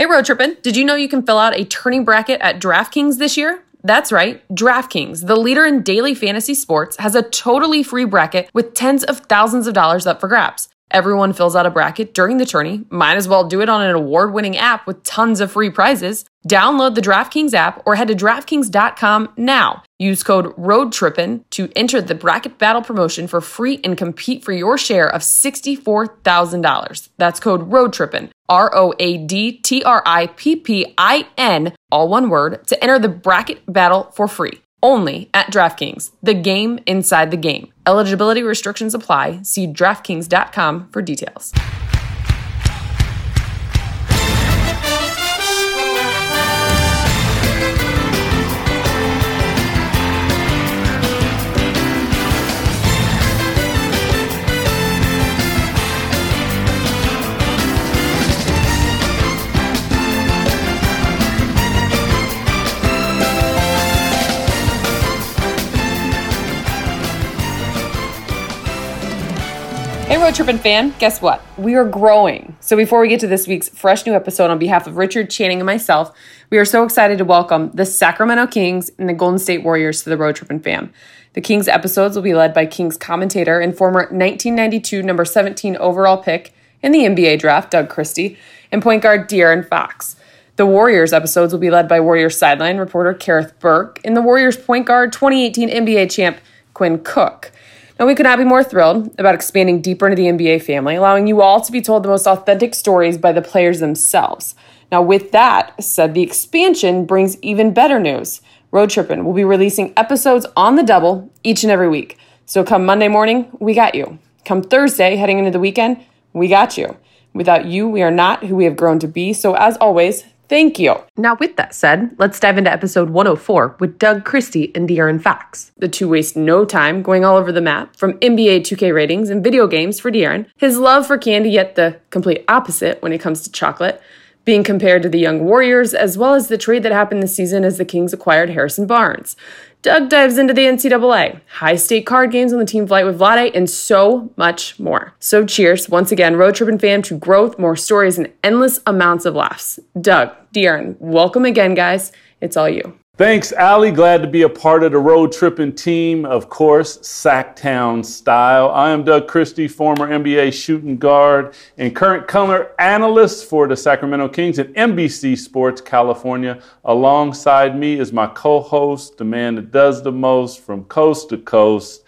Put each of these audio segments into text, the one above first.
Hey, road trippin', did you know you can fill out a turning bracket at DraftKings this year? That's right, DraftKings, the leader in daily fantasy sports, has a totally free bracket with tens of thousands of dollars up for grabs. Everyone fills out a bracket during the tourney. Might as well do it on an award winning app with tons of free prizes. Download the DraftKings app or head to DraftKings.com now. Use code ROADTRIPPIN to enter the bracket battle promotion for free and compete for your share of $64,000. That's code ROADTRIPPIN, R O A D T R I P P I N, all one word, to enter the bracket battle for free only at DraftKings, the game inside the game. Eligibility restrictions apply. See DraftKings.com for details. Hey, Road Trippin' fan, guess what? We are growing. So before we get to this week's fresh new episode, on behalf of Richard Channing and myself, we are so excited to welcome the Sacramento Kings and the Golden State Warriors to the Road Trippin' fam. The Kings episodes will be led by Kings commentator and former 1992 number 17 overall pick in the NBA draft, Doug Christie, and point guard De'Aaron Fox. The Warriors episodes will be led by Warriors sideline reporter Kerith Burke and the Warriors point guard 2018 NBA champ Quinn Cook. And we could not be more thrilled about expanding deeper into the NBA family, allowing you all to be told the most authentic stories by the players themselves. Now, with that said, the expansion brings even better news. Road Trippin' will be releasing episodes on the double each and every week. So come Monday morning, we got you. Come Thursday, heading into the weekend, we got you. Without you, we are not who we have grown to be. So, as always, Thank you. Now, with that said, let's dive into episode 104 with Doug Christie and De'Aaron Fox. The two waste no time going all over the map, from NBA 2K ratings and video games for De'Aaron, his love for candy, yet the complete opposite when it comes to chocolate, being compared to the Young Warriors, as well as the trade that happened this season as the Kings acquired Harrison Barnes. Doug dives into the NCAA, high stake card games on the team flight with Vlade, and so much more. So cheers, once again, Road Trippin' fam, to growth, more stories, and endless amounts of laughs. Doug, De'Aaron, welcome again, guys. It's all you. Thanks, Ali. Glad to be a part of the road tripping team, of course, Sactown style. I am Doug Christie, former NBA shooting guard and current color analyst for the Sacramento Kings and NBC Sports California. Alongside me is my co host, the man that does the most from coast to coast.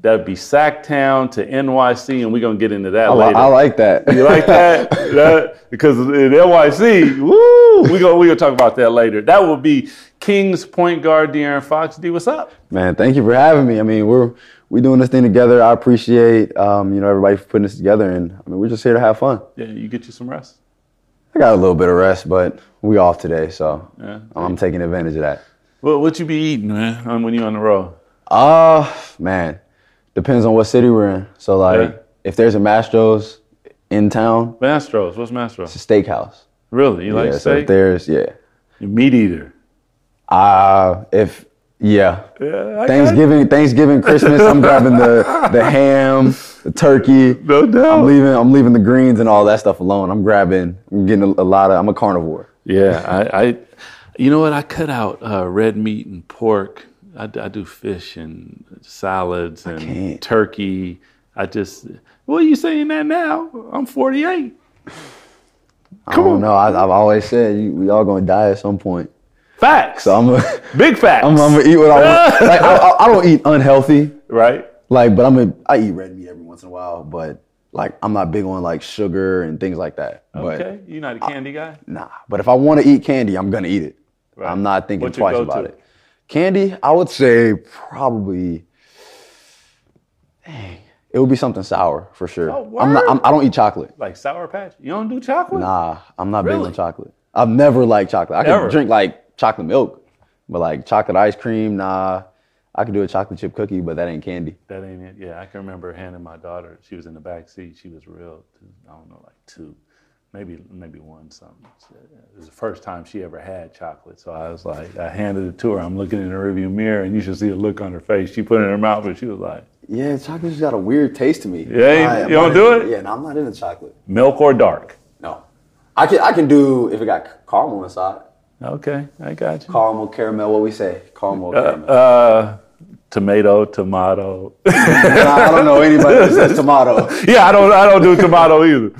That'd be Sactown to NYC, and we're gonna get into that I, later. I like that. You like that? that because in NYC, woo, we gonna we gonna talk about that later. That will be Kings point guard De'Aaron Fox. D, what's up? Man, thank you for having me. I mean, we're we doing this thing together. I appreciate um, you know everybody for putting this together, and I mean we're just here to have fun. Yeah, you get you some rest. I got a little bit of rest, but we off today, so Yeah. I'm taking advantage of that. What what you be eating, man, when you on the road? Uh man, depends on what city we're in. So like, Yeah. if there's a Mastro's in town, Mastros. What's Mastros? it's a steakhouse. Really? You like yeah, so steak? if there's yeah. You meat eater. Uh if yeah. Yeah, I Thanksgiving, Thanksgiving, Christmas. I'm grabbing the the ham, the turkey. No doubt. I'm leaving. I'm leaving the greens and all that stuff alone. I'm grabbing. I'm getting a, a lot of. I'm a carnivore. Yeah, I, I, you know what? I cut out uh, red meat and pork. I do fish and salads and can't. turkey. I just, what are you saying that now? I'm 48. I don't know. I, I've always said you, we all gonna die at some point. Facts. So I'm. A, Big facts. I'm, I'm gonna eat what I want. Like I, I, I don't eat unhealthy. right? Like, but I'm. A, I eat red meat every once in a while. But like, I'm not big on like sugar and things like that. But Okay. You're not a candy guy? Nah, but if I want to eat candy, I'm gonna eat it. Right. I'm not thinking What's twice about it. Candy, I would say probably. Dang, it would be something sour for sure. Oh, I'm not. I'm, I don't eat chocolate. Like Sour Patch? You don't do chocolate? Nah, I'm not big on chocolate. I've never liked chocolate. I could drink like chocolate milk, but like chocolate ice cream, nah. I could do a chocolate chip cookie, but that ain't candy. That ain't it. Yeah, I can remember handing my daughter. She was in the back seat. She was real. I don't know, like two, maybe maybe one something. It was the first time she ever had chocolate. So I was like, I handed it to her. I'm looking in the rearview mirror, and you should see the look on her face. She put it in her mouth, and she was like, Yeah, chocolate's got a weird taste to me. Yeah, you- Nah, you don't do into- it? Yeah, no, I'm not into chocolate. milk or dark. No. I can I can do if it got caramel inside. Okay, I got you. Caramel, caramel. What we say? Caramel, caramel. Uh, tomato, tomato. I don't know anybody that says tomato. yeah, I don't. I don't do tomato either.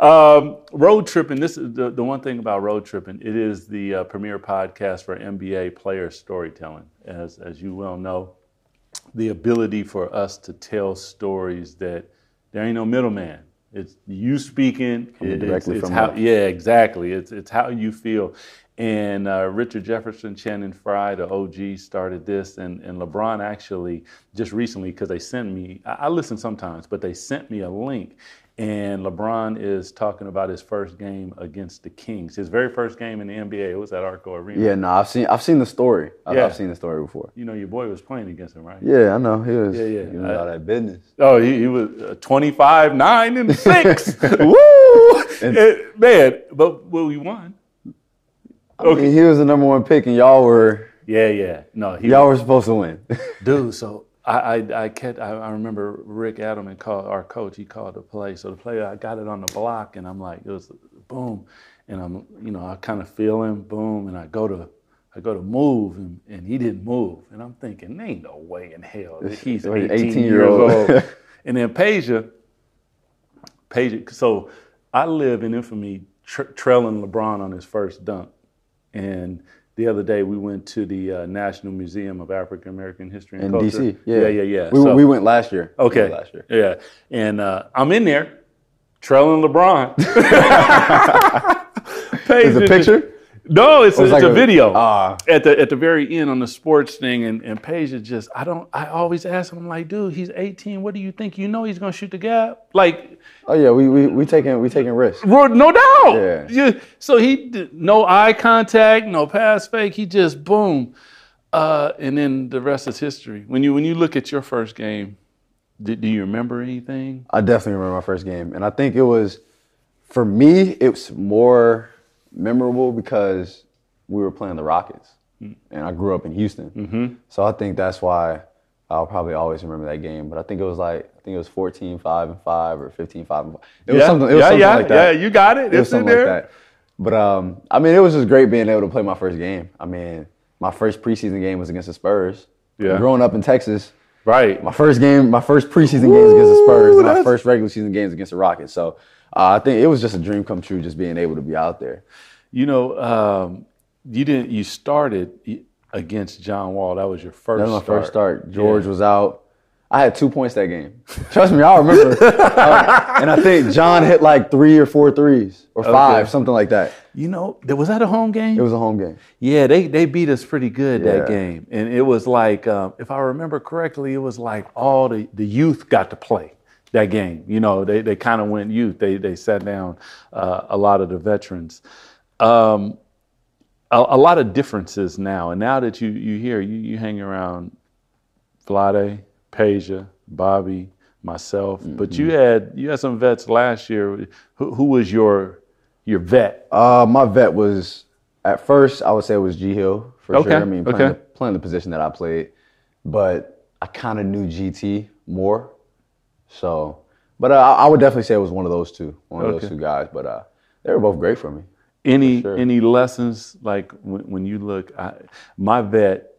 Um, road tripping. This is the, the one thing about road tripping. It is the uh, premier podcast for NBA player storytelling. As as you well know, the ability for us to tell stories that there ain't no middleman. It's you speaking. It- directly it's from how. Yeah, exactly. It's it's how you feel. And uh, Richard Jefferson, Channing Frye, the OG, started this, and, and LeBron actually just recently because they sent me. I, I listen sometimes, but they sent me a link, and LeBron is talking about his first game against the Kings. His very first game in the NBA. It was at Arco Arena. Yeah, no, I've seen I've seen the story. I've, Yeah. I've seen the story before. You know, your boy was playing against him, right? Yeah, I know. He was. Yeah, yeah. You know all that business. Oh, he, he was uh, 25, 9, and 6. Woo! Eh, man, but well, we won. I mean, he was the number one pick, and y'all were Yeah, yeah. No, he y'all were supposed to win. Dude, so I I I, kept, I I remember Rick Adelman called our coach. He called the play. So the play, I got it on the block, and I'm like, it was boom, and I'm you know I kind of feel him, boom, and I go to I go to move, and, and he didn't move, and I'm thinking, there ain't no way in hell that he's 18, 18 years year old. old. and then Peja, Peja. So I live in infamy tra- trailing LeBron on his first dunk. And the other day we went to the uh, National Museum of African American History and in Culture. DC. Yeah, yeah, yeah. yeah. We, So- we went last year. Okay, went last year. yeah. And uh, I'm in there trailing LeBron. Is a picture? No, it's, a, it's like a, a- video. Ah. at the at the very end on the sports thing, and and Peja is just I don't I always ask him I'm like, dude, he's 18. What do you think? You know he's gonna shoot the gap? Like, Oh yeah, we we we taking we taking risks. No doubt. Yeah. Yeah. So he no eye contact, no pass fake. He just boom, uh, and then the rest is history. When you when you look at your first game, do, do you remember anything? I definitely remember my first game, and I think it was, for me, it was more memorable because we were playing the Rockets, and I grew up in Houston. Mm-hmm. So I think that's why I'll probably always remember that game. But I think it was like I think it was 14, 5 and 5 or 15, 5 and 5. It was yeah, something. It was yeah, something yeah, like that. yeah. You got it. It was It's something there. like that. But um, I mean, it was just great being able to play my first game. I mean, my first preseason game was against the Spurs. Yeah. Growing up in Texas, Right. my first game, my first preseason games against the Spurs, and my first regular season games against the Rockets. So uh, I think it was just a dream come true, just being able to be out there. You know, um, you didn't. You started against John Wall. That was your first. That was my first start. George Yeah. was out. I had two points that game. Trust me, I remember. Uh, and I think John hit like three or four threes or five, Okay. something like that. You know, was that a home game? It was a home game. Yeah, they, they beat us pretty good that game. And it was like, um, if I remember correctly, it was like all the, the youth got to play that game. You know, they, they kind of went youth. They, they sat down uh, a lot of the veterans. Um, a, a lot of differences now. And now that you, you hear, you, you hang around Vlade, Peja, Bobby, myself, but you had you had some vets last year. Who, who was your your vet? Uh, my vet was at first I would say it was G Hill for Okay, sure. I mean, playing, okay. the, playing the position that I played, but I kind of knew GT more. So, but uh, I I would definitely say it was one of those two, one of Okay. those two guys. But uh, they were both great for me. Any sure. any lessons like when, when you look? I, my vet,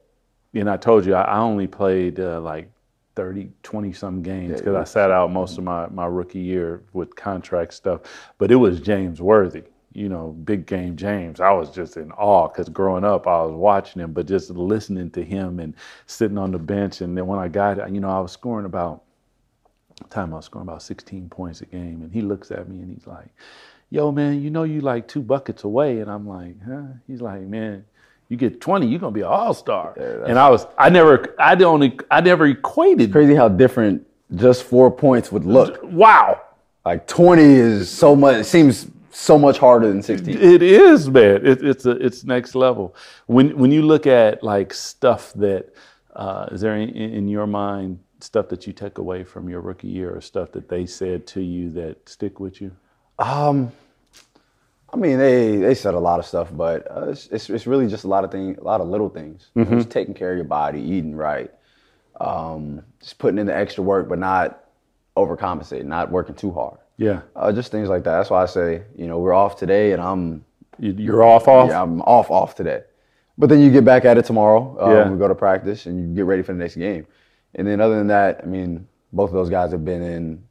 and I told you I, I only played uh, like 30, 20 some games because I sat out most of my, my rookie year with contract stuff. But it was James Worthy, you know, big game James. I was just in awe because growing up I was watching him, but just listening to him and sitting on the bench. And then when I got, you know, I was scoring about time I was scoring about 16 points a game, and he looks at me and he's like, "Yo, man, you know you like two buckets away," and I'm like, "Huh?" He's like, "Man, you get 20, you're gonna be an all star." that's- and I was, I never, I don't, I never equated. Crazy how different just four points would look. Wow, Like 20 is so much, it seems so much harder than 16. it is, man. It, it's a, it's next level. When when you look at like stuff that, uh, is there in, in your mind stuff that you take away from your rookie year, or stuff that they said to you that stick with you? Um, I mean, they they said a lot of stuff, but uh, it's, it's it's really just a lot of things, a lot of little things. Know, Just taking care of your body, eating right, um, just putting in the extra work, but not overcompensating, not working too hard. Yeah. Uh, just things like that. That's why I say, you know, we're off today, and I'm You- You're off, off. yeah, I'm off off today. But then you get back at it tomorrow. Um, Yeah. We go to practice and you get ready for the next game. And then other than that, I mean, both of those guys have been in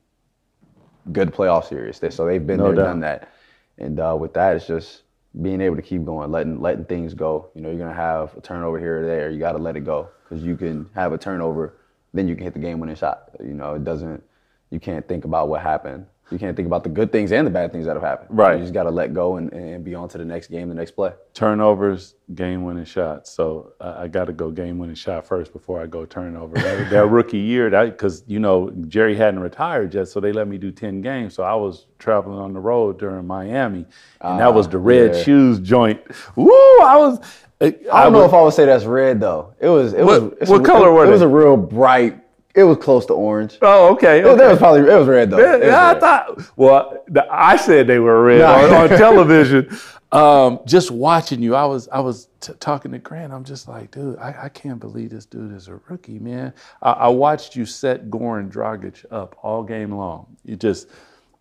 good playoff series. They, so they've been No there, doubt. done that. And uh, with that, it's just being able to keep going, letting letting things go. You know, you're gonna have a turnover here or there. You got to let it go because you can have a turnover, then you can hit the game-winning shot. You know, it doesn't. You can't think about what happened. You can't think about the good things and the bad things that have happened. Right. You just got to let go and, and be on to the next game, the next play. Turnovers, game winning shots. So uh, I got to go game winning shot first before I go turnover. That, that rookie year, that because you know Jerry hadn't retired yet, so they let me do ten games. So I was traveling on the road during Miami, and that was the red Ah, yeah. shoes joint. Woo! I was. I, I don't know if I would say that's red though. It was. It What- was. what color it, were It was a real bright. It was close to orange. Oh, okay. It, okay. that was probably. It was red though. Yeah, It was I red. thought. Well, the, I said they were red No. on, on television. Um, just watching you, I was I was t- talking to Grant. I'm just like, dude, I, I can't believe this dude is a rookie, man. I, I watched you set Goran Dragic up all game long. You just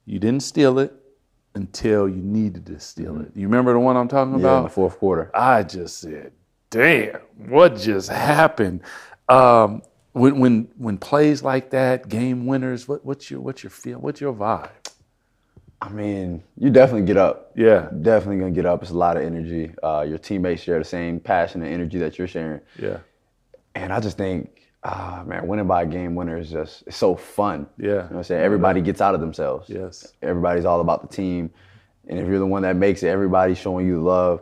you didn't steal it until you needed to steal it. You remember the one I'm talking Yeah, in about? the fourth quarter. I just said, "Damn, what just happened?" Um, when when when plays like that, game winners, what, what's your what's your feel? What's your vibe? I mean, you definitely get up. Yeah, Definitely gonna get up. It's a lot of energy. Uh, your teammates share the same passion and energy that you're sharing. yeah, And I just think, ah, man, winning by a game winner is just it's so fun. Yeah. You know what I'm saying? Everybody gets out of themselves. yes, Everybody's all about the team. And if you're the one that makes it, everybody's showing you love.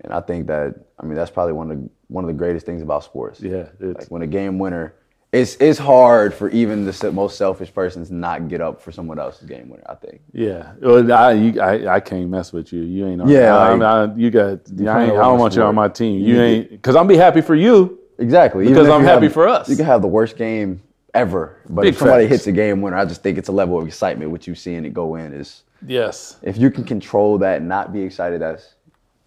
And I think that I mean that's probably one of the one of the greatest things about sports. yeah. It's, Like when a game winner, it's it's hard for even the most selfish person to not get up for someone else's game winner. I think. yeah. Well, I, you, I I can't mess with you. You ain't. On, Yeah, I, like- I, you got. I, ain't, playing don't want you on my team. You You ain't because I'm be happy for you. Exactly. Because I'm happy have- for us. You can have the worst game ever, but Big if somebody facts. hits a game winner, I just think it's a level of excitement with you seeing it go in. Is Yes. if you can control that and not be excited, that's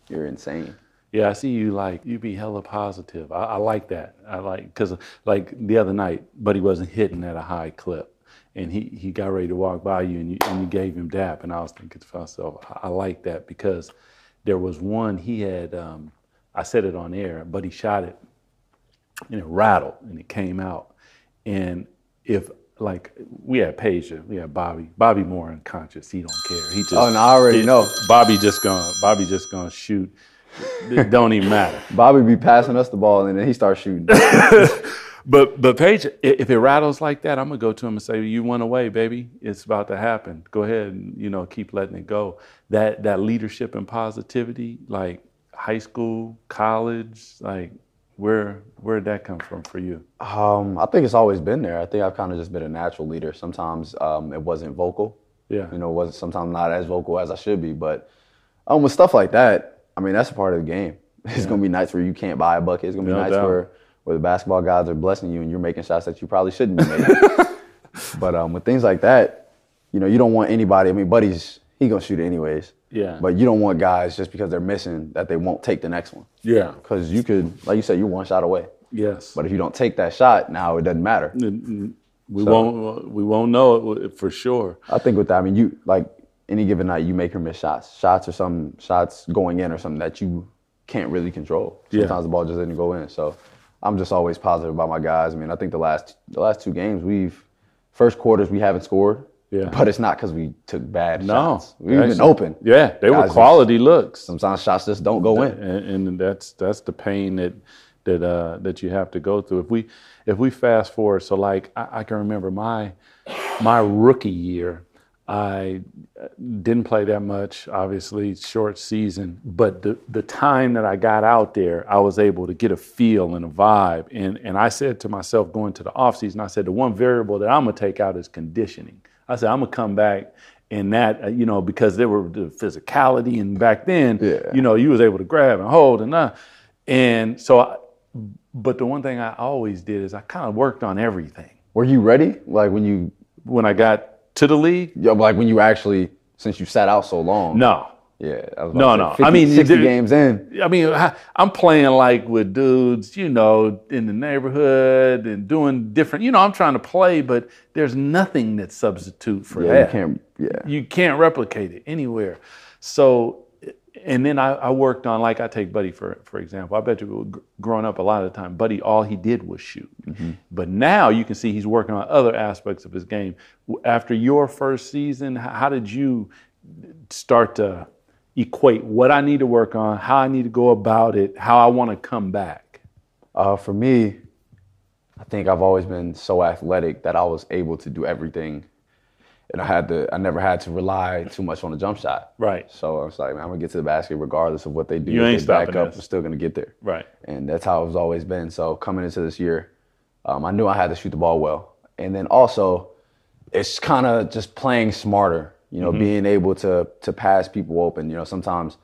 you're insane. Yeah, I see you like you be hella positive. I, I like that. I like because like the other night, Buddy wasn't hitting at a high clip, and he he got ready to walk by you, and you and you gave him dap, and I was thinking to myself, I, I like that because there was one he had. Um, I said it on air, but he shot it, and it rattled, and it came out, and if like we had Peja, we had Bobby. Bobby more unconscious. He don't care. He just Oh, no, I already it- know. Bobby just gonna Bobby just gonna shoot. It don't even matter. Bobby be passing us the ball and then he starts shooting. But but Peja, if it rattles like that, I'm gonna go to him and say, "You went away, baby. It's about to happen. Go ahead and you know keep letting it go." That that leadership and positivity, like high school, college, like where where did that come from for you? um, I think it's always been there. I think I've kind of just been a natural leader. Sometimes um, it wasn't vocal. Yeah. You know, it wasn't sometimes not as vocal as I should be. But um, with stuff like that, I mean, that's a part of the game. It's gonna be nights where you can't buy a bucket. It's gonna be No nights doubt. where where the basketball gods are blessing you and you're making shots that you probably shouldn't be making. but um, with things like that, you know, you don't want anybody. I mean, buddy's he gonna shoot it anyways. Yeah. But you don't want guys just because they're missing that they won't take the next one. Yeah. Because you could, like you said, you're one shot away. Yes. But if you don't take that shot, now it doesn't matter. we So- won't we won't know it for sure. I think with that, I mean, you like any given night, you make or miss shots. Shots or some shots going in or something that you can't really control. Yeah. Sometimes the ball just didn't go in. So I'm just always positive about my guys. I mean, I think the last the last two games we've first quarters we haven't scored. Yeah. But it's not because we took bad No, shots. We've been open. Yeah, they were Guys just- quality looks. Sometimes shots just don't go in. and, and that's that's the pain that that uh, that you have to go through. If we if we fast forward, so like I, I can remember my my rookie year, I uh, didn't play that much, obviously short season, but the the time that I got out there, I was able to get a feel and a vibe, and and I said to myself going to the off season, I said the one variable that I'm gonna take out is conditioning. I said I'm gonna come back. And that, uh, you know, because there were the physicality, and back then, Yeah. you know, you was able to grab and hold and uh, and so. I, but the one thing I always did is I kind of worked on everything. Were you ready? Like when you When I got to the league, yeah, like when you actually since you sat out so long. no, Yeah. I was No, about to say no. I mean, 60 there- games in. I mean, I- I'm playing like with dudes, you know, in the neighborhood and doing different. You know, I'm trying to play, but there's nothing that substitute for Yeah, that. you can't. Yeah. you can't replicate it anywhere. So, and then I, I worked on like I take Buddy for for example. I bet you gr- growing up a lot of the time, Buddy all he did was shoot. But now you can see he's working on other aspects of his game. After your first season, how did you start to equate what I need to work on, how I need to go about it, how I want to come back? Uh, for me, I think I've always been so athletic that I was able to do everything, and I had to. I never had to rely too much on the jump shot. Right. So I was like, man, I'm gonna get to the basket regardless of what they do. You ain't they back stopping up. us. I'm still gonna get there. Right. And that's how it's always been. So coming into this year, um, I knew I had to shoot the ball well, and then also, it's kind of just playing smarter. You Mm-hmm. know, being able to to pass people open. You know, sometimes.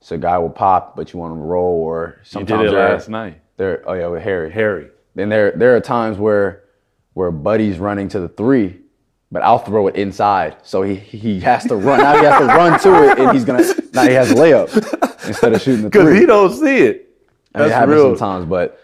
So a guy will pop, but you want him to roll, or You sometimes did it they're- last night, they're oh yeah with Harry. Harry. Then there there are times where where Buddy's running to the three, but I'll throw it inside. So he he has to run. Now he has to run to it, and he's gonna now he has a layup instead of shooting the three. Because he don't see it. I mean, it That's happens real. sometimes, but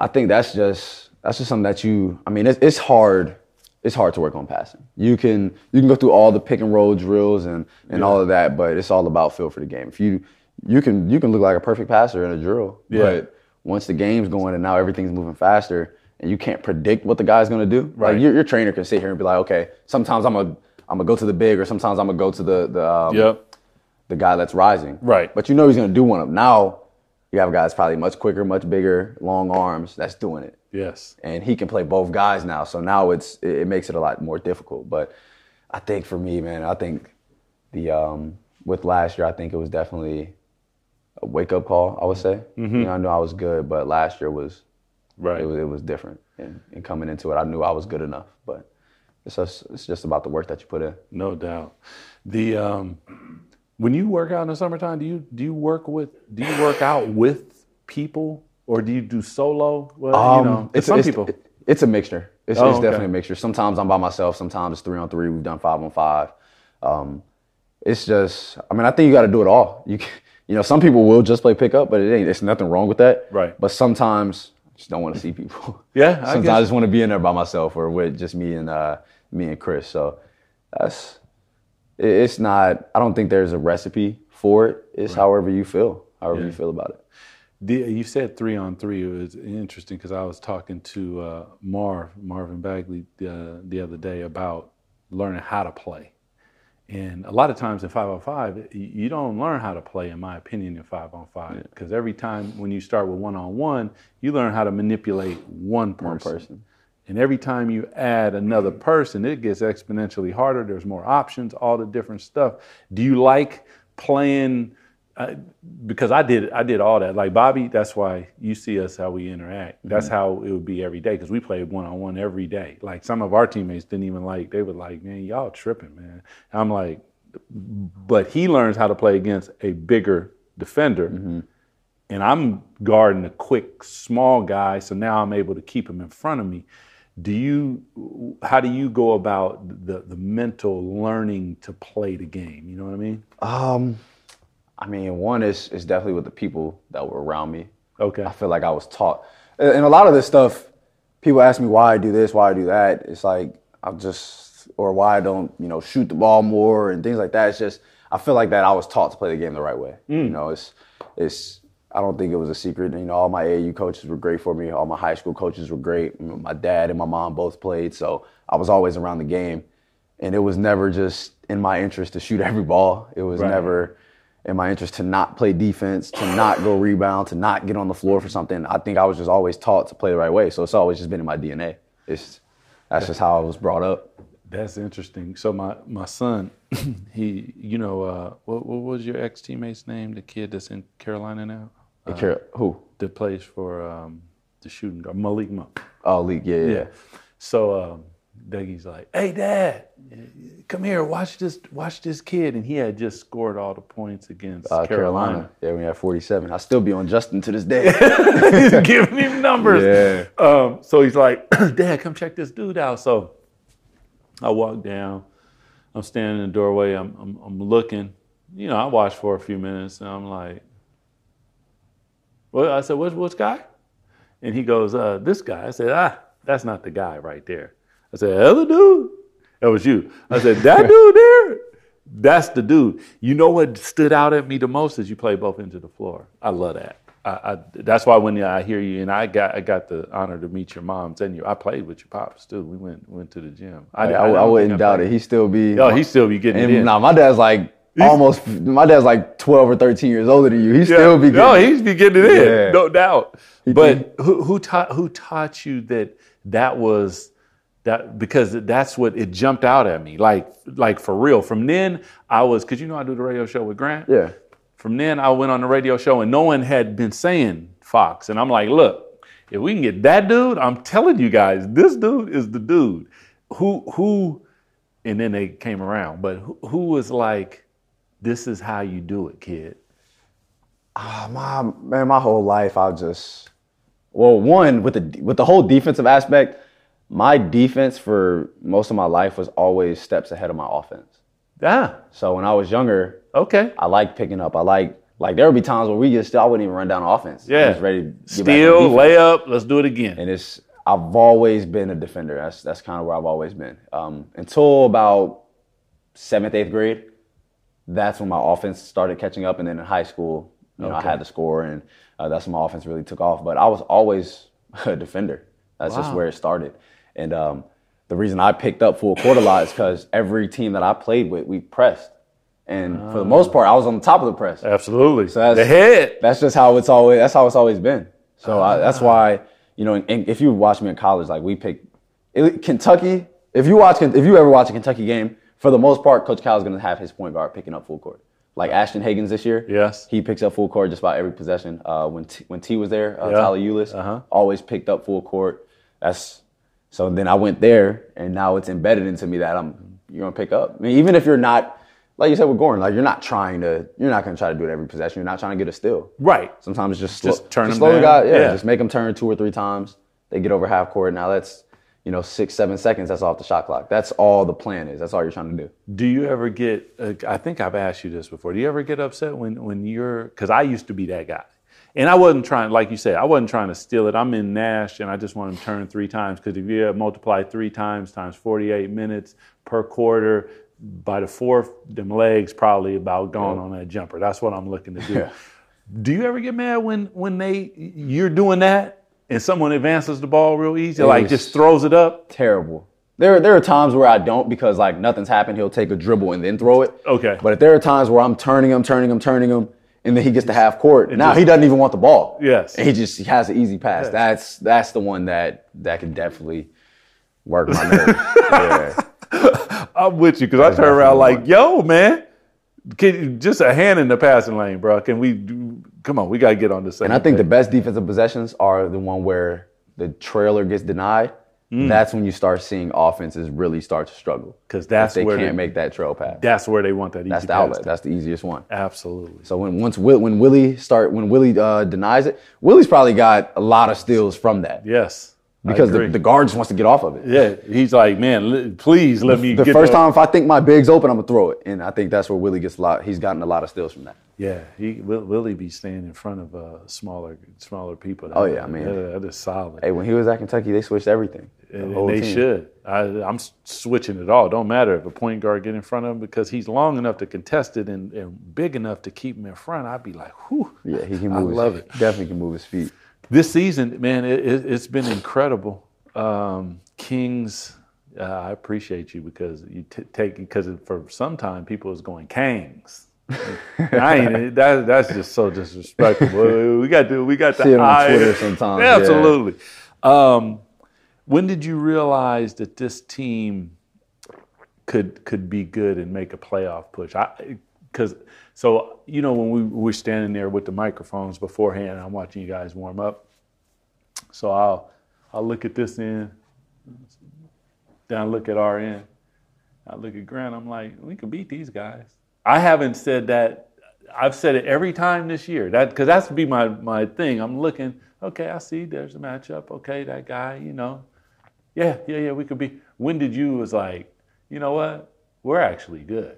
I think that's just that's just something that you. I mean, it's, it's hard. It's hard to work on passing. You can you can go through all the pick and roll drills and and all of that, but it's all about feel for the game. If you you can you can look like a perfect passer in a drill, Yeah. but once the game's going and now everything's moving faster and you can't predict what the guy's gonna do, Right. like your, your trainer can sit here and be like, okay, sometimes I'm gonna I'm gonna go to the big or sometimes I'm gonna go to the the um, Yep. the guy that's rising. Right. But you know he's going to do one of them. Now you have a guy that's probably much quicker, much bigger, long arms that's doing it. Yes. And he can play both guys now. So now it's it, it makes it a lot more difficult. But I think for me, man, I think the um, with last year, I think it was definitely a wake up call. I would say. You know, I knew I was good, but last year was Right. it was it was different. And, and coming into it, I knew I was good enough. But it's just it's just about the work that you put in. No doubt. The um, when you work out in the summertime, do you do you work with do you work out with people or do you do solo? Well, you know, Um, it's some it's, people. It's a mixture. It's, Oh, it's okay. definitely a mixture. Sometimes I'm by myself. Sometimes it's three on three. We've done five on five. Um, it's just. I mean, I think you got to do it all. You can, you know, some people will just play pickup, but it ain't. There's nothing wrong with that. Right. But sometimes just don't want to see people. Yeah, I sometimes guess- I just want to be in there by myself or with just me and uh, me and Chris. So that's. It's not. I don't think there's a recipe for it. It's however you feel. However Yeah. you feel about it. The, you said three on three. It was interesting because I was talking to uh, Marv Marvin Bagley uh, the other day about learning how to play. And a lot of times in five on five, you don't learn how to play, in my opinion, in five on five. Because every time when you start with one on one, you learn how to manipulate one person. One person. And every time you add another person, it gets exponentially harder. There's more options, all the different stuff. Do you like playing? Because I did, I did all that. Like Bobby, that's why you see us how we interact. That's how it would be every day because we played one on one every day. Like some of our teammates didn't even like. They were like, "Man, y'all tripping, man." I'm like, but he learns how to play against a bigger defender and I'm guarding a quick, small guy, so now I'm able to keep him in front of me. Do you, how do you go about the, the mental learning to play the game? You know what I mean? Um, I mean, one is is definitely with the people that were around me. Okay. I feel like I was taught, and a lot of this stuff, people ask me why I do this, why I do that. It's like I just, or why I don't, you know, shoot the ball more and things like that. It's just I feel like that I was taught to play the game the right way. Mm. You know, it's it's. I don't think it was a secret. You know, all my AAU coaches were great for me. All my high school coaches were great. My dad and my mom both played, so I was always around the game. And it was never just in my interest to shoot every ball. It was Right. never in my interest to not play defense, to not go rebound, to not get on the floor for something. I think I was just always taught to play the right way. So it's always just been in my DNA. It's that's just how I was brought up. That's interesting. So my, my son, he, you know, uh, what, what was your ex teammate's name? The kid that's in Carolina now, Hey, Kara- who? that plays for um, the shooting guard, Malik Monk. Oh, Leak. Yeah, yeah. Yeah. So um, Dougie's like, "Hey, Dad, come here. Watch this. Watch this kid." And he had just scored all the points against Uh, Carolina. Carolina. Yeah, we had 47. I still be on Justin to this day. he's giving him numbers. Yeah. Um, so he's like, Dad, come check this dude out. So I walk down. I'm standing in the doorway. I'm, I'm, I'm looking. you know, I watched for a few minutes and I'm like, well, I said, what's, what's guy? And he goes, uh, this guy. I said, ah, that's not the guy right there. I said, other dude? That was you. I said, that dude there? That's the dude. You know what stood out at me the most is you play both ends of the floor. I love that. I, I, that's why when I hear you, and I got I got the honor to meet your moms and you. I played with your pops too. We went went to the gym. I, I, I wouldn't doubt it. He still be. Oh, he still be getting and, it in. Nah, my dad's like almost. My dad's like twelve or thirteen years older than you. He Yeah. still be. Getting, no, he's be getting it in, Yeah. no doubt. But who who taught who taught you that that was that because that's what it jumped out at me like like for real. From then I was because you know I do the radio show with Grant. Yeah. From then I went on the radio show and no one had been saying Fox, and I'm like, look, if we can get that dude, I'm telling you guys, this dude is the dude. Who who, and then they came around, but who, who was like, this is how you do it, kid. Ah, my man, my whole life I just well, one with the with the whole defensive aspect, my defense for most of my life was always steps ahead of my offense. Yeah. So when I was younger, okay. I like picking up. I like like there would be times where we just still, I wouldn't even run down offense. Yeah. Was ready to get back on Steal, defense. layup, let's do it again. and it's I've always been a defender. That's that's kind of where I've always been um, until about seventh, eighth grade. That's when my offense started catching up, and then in high school, you know, I had to score, and uh, that's when my offense really took off. But I was always a defender. That's just where it started, and um, the reason I picked up full court a lot is because every team that I played with, we pressed, and for the most part, I was on the top of the press. Absolutely. that's- the head. That's just how it's always. That's how it's always been. So I, that's why you know, and, and if you watch me in college, like we pick it, Kentucky. If you watch, if you ever watch a Kentucky game, for the most part, Coach Cal is going to have his point guard picking up full court. Like Ashton Hagans this year, Yes. he picks up full court just about every possession. Uh, when T, when T was there, uh, Yeah. Tyler Ulis Uh-huh. always picked up full court. That's so. Then I went there, and now it's embedded into me that I'm you're gonna pick up. I mean, even if you're not, like you said with Goran, like you're not trying to, you're not gonna try to do it every possession. You're not trying to get a steal. Right. Sometimes just Just slow, turn just them slow the down. guy. Yeah, Yeah. just make them turn two or three times. They get over half court. Now that's you know six, seven seconds. That's off the shot clock. That's all the plan is. That's all you're trying to do. Do you ever get? Uh, I think I've asked you this before. Do you ever get upset when when you're? Because I used to be that guy, and I wasn't trying. Like you said, I wasn't trying to steal it. I'm in Nash, and I just want to turn three times. Because if you multiply three times times 48 minutes per quarter, by the fourth, them legs probably about gone on that jumper. That's what I'm looking to do. Yeah. Do you ever get mad when when they you're doing that and someone advances the ball real easy, like just throws it up? Terrible. There, there are times where I don't because like nothing's happened. He'll take a dribble and then throw it. Okay. But if there are times where I'm turning him, turning him, turning him, and then he gets to half court, now just- he doesn't even want the ball. Yes. And he just he has an easy pass. That's that's the one that that can definitely work my nerves. yeah. I'm with you because I turn around like, yo, man, can, just a hand in the passing lane, bro. Can we do? Come on, we gotta get on the same. And I think the best defensive possessions are the one where the trailer gets denied. Mm. That's when you start seeing offenses really start to struggle because that's they where can't they- make that trail pass. that's where they want that easy That's the outlet. That's the easiest one. Absolutely. So when once Will, when Willie start when Willie uh, denies it, Willie's probably got a lot of steals from that Yes. I because the, the guard just wants to get off of it. yeah, he's like, man, li- please let me The get first the- time if I think my big's open, I'm gonna throw it, and I think that's where Willie gets a lot. He's gotten a lot of steals from that. Yeah, he will. Willie be staying in front of uh, smaller, smaller people. Oh, yeah, I mean- that, that is solid. Hey, when he was at Kentucky, they switched everything. The And, they team. should. I, I'm switching it all. Don't matter if a point guard get in front of him because he's long enough to contest it and, and big enough to keep him in front. I'd be like, whew. Yeah, he can I move. his- love it. Definitely can move his feet. This season, man, it, it's been incredible. Um, Kings, uh, I appreciate you because you t- take because for some time people was going Kangs. I ain't, that, that's just so disrespectful. we got to we got to See it on Twitter sometimes, yeah. Absolutely. Um, when did you realize that this team could could be good and make a playoff push? I because so you know when we were standing there with the microphones beforehand, I'm watching you guys warm up. So I'll I'll look at this end, then I look at our end. I look at Grant. I'm like, we can beat these guys. I haven't said that. I've said it every time this year. That because that's be my my thing. I'm looking. Okay, I see. There's a matchup. Okay, that guy. You know, yeah, yeah, yeah. We could be. When did you was like, you know what? We're actually good.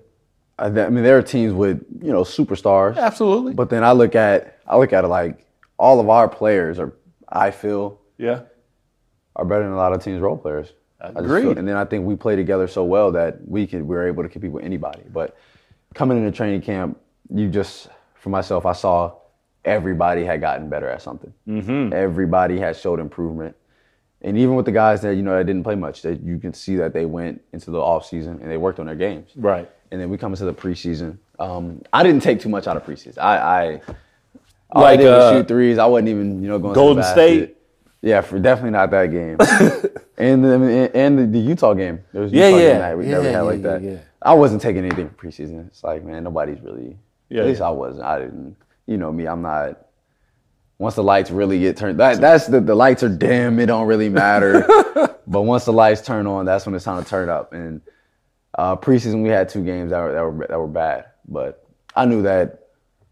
I, mean, there are teams with you know superstars, Absolutely. but then I look at I look at it like all of our players are I feel yeah. are better than a lot of teams' role players. Agreed. feel- and then I think we play together so well that we could we're able to compete with anybody. But coming into training camp, you just for myself, I saw everybody had gotten better at something. Mm-hmm. Everybody had showed improvement. And even with the guys that you know that didn't play much, that you can see that they went into the off season and they worked on their games. Right. And then we come into the preseason. Um, I didn't take too much out of preseason. I, I Like, I uh, shoot threes. I wasn't even you know going Golden. State? Yeah, for definitely not that game. and the, and the, the Utah game. There was Yeah, Utah yeah. game that we never Yeah, had like yeah, that. yeah, yeah. I wasn't taking anything preseason. It's like man, nobody's really. Yeah, at least yeah. I wasn't. I didn't. You know me. I'm not. Once the lights really get turned, that that's the the lights are dim. It don't really matter. but once the lights turn on, that's when it's time to turn up. And uh, preseason, we had two games that were that were that were bad. But I knew that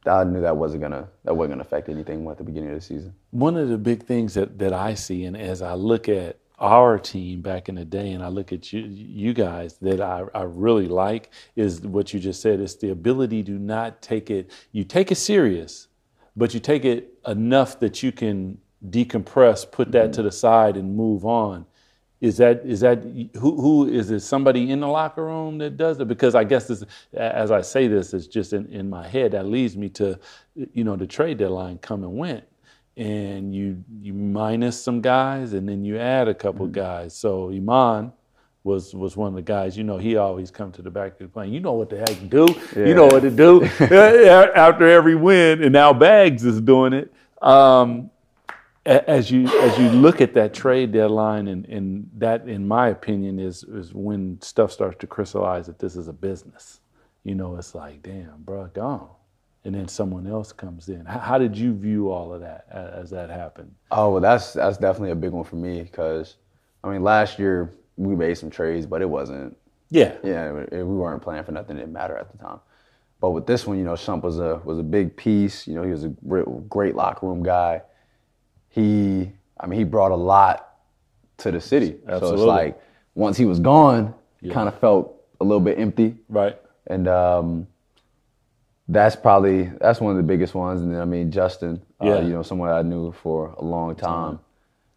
I knew that wasn't gonna that wasn't gonna affect anything at the beginning of the season. one of the big things that, that I see, and as I look at our team back in the day, and I look at you, you guys, that I, I really like is what you just said. It's the ability to not take it. You take it serious, but you take it enough that you can decompress, put that to mm-hmm. the side, and move on. Is that is that who who is it? Somebody in the locker room that does it? Because I guess this, as I say this, it's just in, in my head. That leads me to, you know, the trade deadline come and went, and you you minus some guys, and then you add a couple mm-hmm. guys. So Iman was was one of the guys. You know, he always come to the back of the plane. You know what the heck to do. You know what to do after every win, and now Bags is doing it. Um, as you as you look at that trade deadline and, and that in my opinion is is when stuff starts to crystallize that this is a business you know it's like damn bro gone and then someone else comes in how, how did you view all of that as that happened Oh well, that's that's definitely a big one for me because I mean last year we made some trades, but it wasn't. yeah Yeah, we weren't playing for nothing. It didn't matter at the time. But with this one, you know, Shump was a was a big piece. You know, he was a great, great locker room guy. He, I mean, he brought a lot to the city. Absolutely. So it's like once he was gone, it kind of felt a little bit empty. right And um, that's probably that's one of the biggest ones. And then I mean Justin, Yeah. uh, you know, someone I knew for a long time.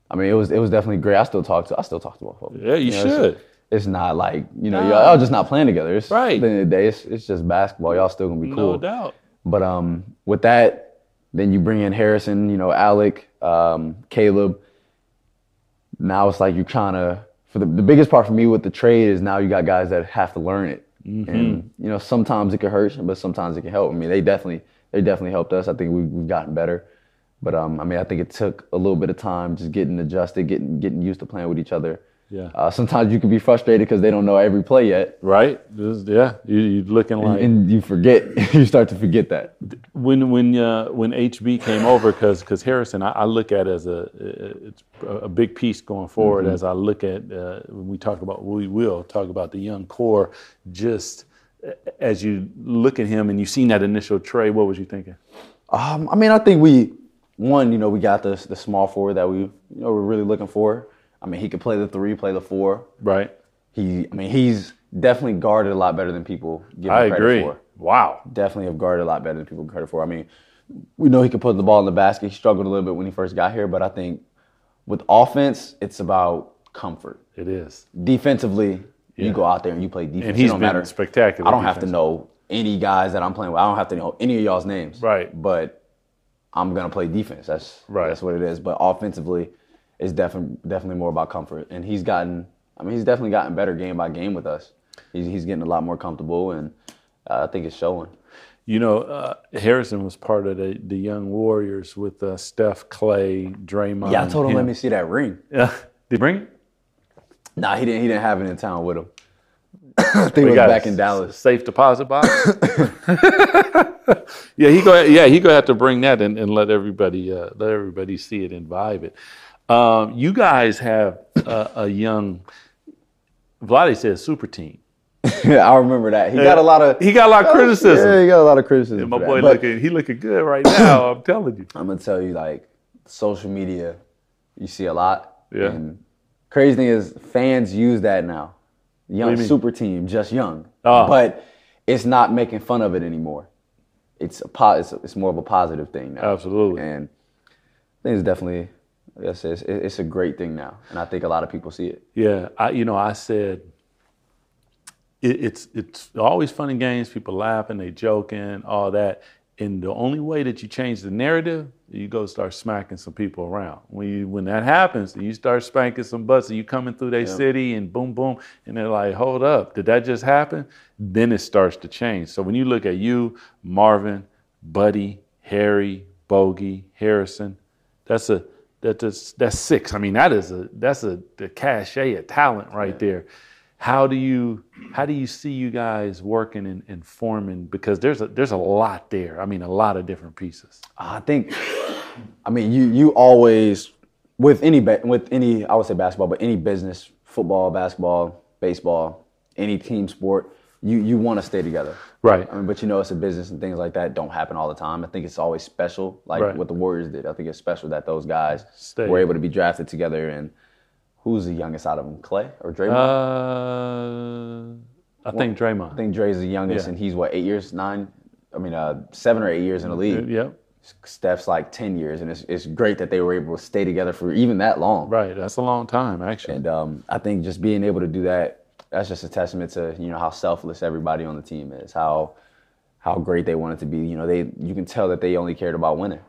I mean, it was it was definitely great. I still talk to I still talk to both of them. Yeah, you know, should. It's, it's not like you know No. y'all, y'all just not playing together. It's, Right. At the end of the day, it's, it's just basketball. Y'all still gonna be cool. no doubt But um, with that, then you bring in Harrison, you know, Alec, um, Caleb. Now it's like you're trying to. For the, the biggest part for me with the trade is now you got guys that have to learn it, and you know sometimes it can hurt, but sometimes it can help. I mean, they definitely they definitely helped us. I think we, we've gotten better, but um, I mean, I think it took a little bit of time just getting adjusted, getting getting used to playing with each other. Yeah. Uh, sometimes you can be frustrated because they don't know every play yet, right yeah you, you're looking like and you forget. you start to forget that. when when uh, when HB came over, because because Harrison, I, I look at as a it's a big piece going forward. Mm-hmm. As I look at uh, when we talk about we will talk about the young core. Just as you look at him and you've seen that initial trade, what was you thinking? Um, I mean, I think we one, you know, we got the the small forward that we, you know, we're really looking for. I mean, he could play the three, play the four. Right. He, I mean, he's definitely guarded a lot better than people give him I credit agree. for. Wow. Definitely have guarded a lot better than people give credit for. I mean, we know he could put the ball in the basket. He struggled a little bit when he first got here, but I think with offense, it's about comfort. It is. Defensively, Yeah. you go out there and you play defense. And he's been matter. spectacular I don't have to know any guys that I'm playing with. I don't have to know any of y'all's names. Right. But I'm gonna play defense. That's Right. That's what it is. But offensively, it's definitely definitely more about comfort. And he's gotten. I mean, he's definitely gotten better game by game with us. He's he's getting a lot more comfortable, and uh, I think it's showing. You know, uh, Harrison was part of the, the young Warriors with uh, Steph, Clay, Draymond. Yeah, I told him let me see that ring. Yeah. Did he bring it? Nah, he didn't. He didn't have it in town with him. I think it We was got back in Dallas. Safe deposit box. yeah, he go. Yeah, he gonna have to bring that and, and let everybody uh, let everybody see it and vibe it. Um, you guys have a, a young. Vlade says super team. I remember that. He got a lot of. He got a lot of criticism. Yeah, he got a lot of criticism. My boy looking, he looking good right now. I'm telling you. I'm gonna tell you, like social media, you see a lot. Yeah. And crazy thing is, fans use that now. Young you super team, just young. Oh. But it's not making fun of it anymore. It's a po- it's, it's more of a positive thing now. Absolutely. And I think it's definitely, I guess it's, it's a great thing now, and I think a lot of people see it. Yeah, I, you know, I said it, it's it's always fun and games. People laughing, they joking, all that. And the only way that you change the narrative, you go start smacking some people around. When you, when that happens, you start spanking some butts, and you coming through their city, and boom, boom, and they're like, "Hold up, did that just happen?" Then it starts to change. So when you look at you, Marvin, Buddy, Harry, Bogey, Harrison, that's a that's that's six. I mean, that is a that's a the cachet of talent right there. How do you how do you see you guys working and, and forming? Because there's a there's a lot there. I mean, a lot of different pieces. I think, I mean, you you always with any with any I would say basketball, but any business, football, basketball, baseball, any team sport, you you want to stay together. Right. I mean, but you know, it's a business and things like that don't happen all the time. I think it's always special, like Right. what the Warriors did. I think it's special that those guys Stay. were able to be drafted together. And who's the youngest out of them, Klay or Draymond? Uh, I think Draymond. I think Dre's the youngest, Yeah. and he's what eight years, nine. I mean, uh, seven or eight years in the league. Yep. Steph's like 10 years, and it's, it's great that they were able to stay together for even that long. Right. That's a long time, actually. And um, I think just being able to do that, that's just a testament to you know how selfless everybody on the team is, how how great they wanted to be. You know, they you can tell that they only cared about winning.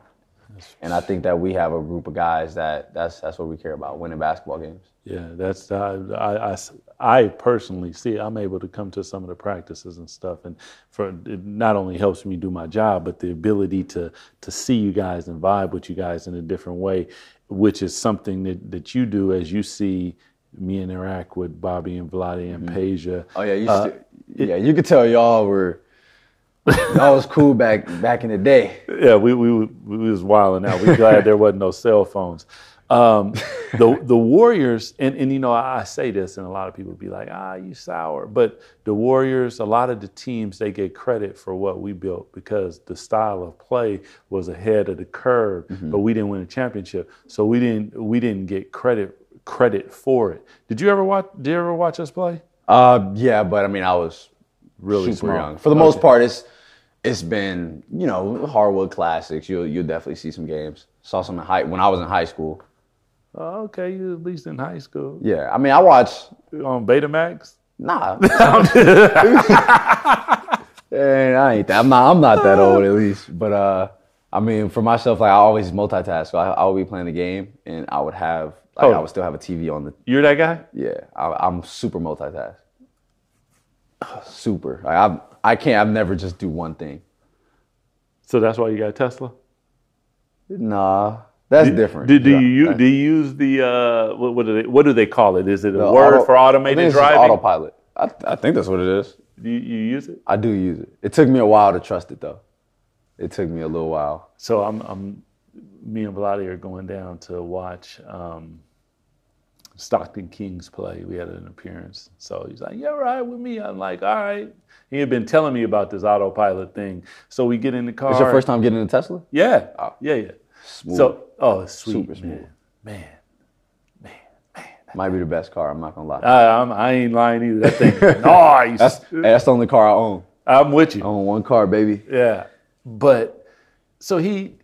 And I think that we have a group of guys that that's that's what we care about, winning basketball games. Yeah, that's I, I, I, I personally see it. I'm able to come to some of the practices and stuff, and for it not only helps me do my job, but the ability to to see you guys and vibe with you guys in a different way, which is something that, that you do as you see me interact with Bobby and Vladi and mm-hmm. Peja. Oh yeah, you uh, should, yeah, you could tell y'all were y'all was cool back back in the day. Yeah, we we we was wilding out. We glad there wasn't no cell phones. Um, the the Warriors, and, and you know, I, I say this, and a lot of people be like, ah, you sour. But the Warriors, a lot of the teams, they get credit for what we built because the style of play was ahead of the curve, but we didn't win a championship, so we didn't we didn't get credit credit for it. Did you ever watch? Did you ever watch us play? Uh, yeah, but I mean, I was Really super small. young. For the most part, it's it's been you know hardwood classics. You'll you'll definitely see some games. Saw some in high when I was in high school. Oh, okay, you at least in high school Yeah, I mean, I watched. on Betamax. Nah. and I ain't that. I'm not. I'm not that old at least. But uh, I mean, for myself, like I always multitask. So I, I would be playing the game, and I would have like Oh. I would still have a TV on the. You're that guy. Yeah, I, I'm super multitask. Super. Like I I can't. I've never just do one thing. So that's why you got a Tesla. Nah, that's different. Do, do Yeah, you use, do you use the uh, what, what do they what do they call it? Is it a the word auto- for automated think it's just driving? Autopilot. I, I think that's what it is. Do you, you use it? I do use it. It took me a while to trust it though. It took me a little while. So I'm, I'm me and Vladi are going down to watch um, Stockton Kings play. We had an appearance. So he's like, "Yeah, right with me." I'm like, "All right." He had been telling me about this autopilot thing. So we get in the car. It's your first time getting a Tesla? Yeah, ah. yeah, yeah. Smooth. So oh, it's sweet, Super man. smooth. man. Might be the best car. I'm not gonna lie. I, I'm, I ain't lying either. That thing nice. That's that's the only car I own. I'm with you. I own one car, baby. Yeah. But so he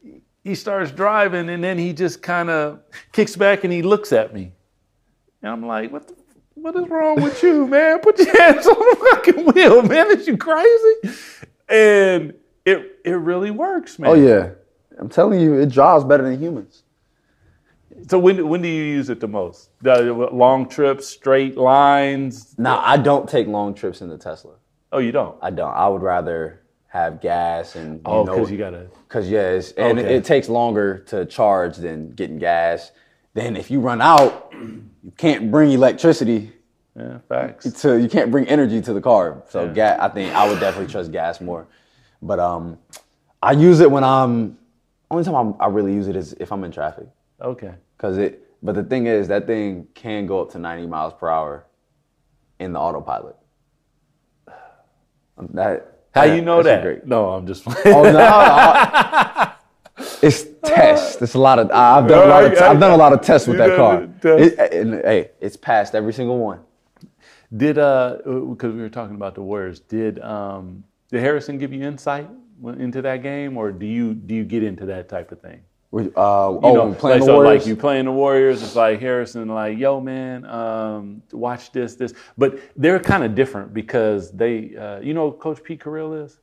he starts driving and then he just kind of kicks back and he looks at me. And I'm like, what the, what is wrong with you, man? Put your hands on the fucking wheel, man. Is you crazy? And it it really works, man. Oh yeah, I'm telling you, it drives better than humans. So when when do you use it the most? The long trips, straight lines? Now I don't take long trips in the Tesla. Oh, you don't? I don't. I would rather have gas and you Oh, because you gotta. Cause yes, and Okay. it takes longer to charge than getting gas. Then if you run out, you can't bring electricity Yeah, facts. to you can't bring energy to the car. So Yeah. gas, I think I would definitely trust gas more. But um, I use it when I'm. Only time I'm, I really use it is if I'm in traffic. Okay. Cause it. But the thing is, that thing can go up to 90 miles per hour in the autopilot. That. How you know that? great. No, I'm just. Oh no! I- it's tests. It's a lot of. I've done a lot of. I've done a lot of tests with that car. You It, and, hey, it's passed every single one. Did uh because we were talking about the Warriors, did um did Harrison give you insight into that game, or do you do you get into that type of thing? Uh, You oh, know, when playing like, the so Warriors. like you playing the Warriors, it's like Harrison, like, yo, man, um, watch this, this. But they're kind of different because they, uh, you know, Coach Pete Carril is.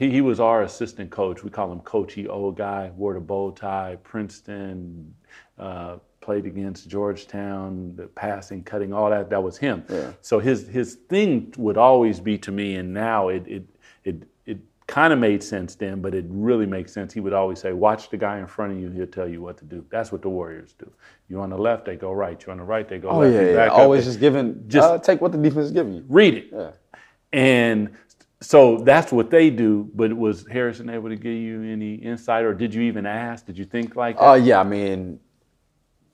He, he was our assistant coach. We call him Coachy, old guy, wore the bow tie, Princeton, uh, played against Georgetown, the passing, cutting, all that. That was him. Yeah. So his his thing would always be to me, and now it it it it kind of made sense then, but it really makes sense. He would always say, "Watch the guy in front of you; he'll tell you what to do." That's what the Warriors do. You on the left, they go right. You on the right, they go oh left. yeah, yeah. back up, always they- just giving. just- uh, take what the defense is giving you. read it. Yeah. And so that's what they do. But was Harrison able to give you any insight, or did you even ask? Did you think like that? Oh yeah, I mean,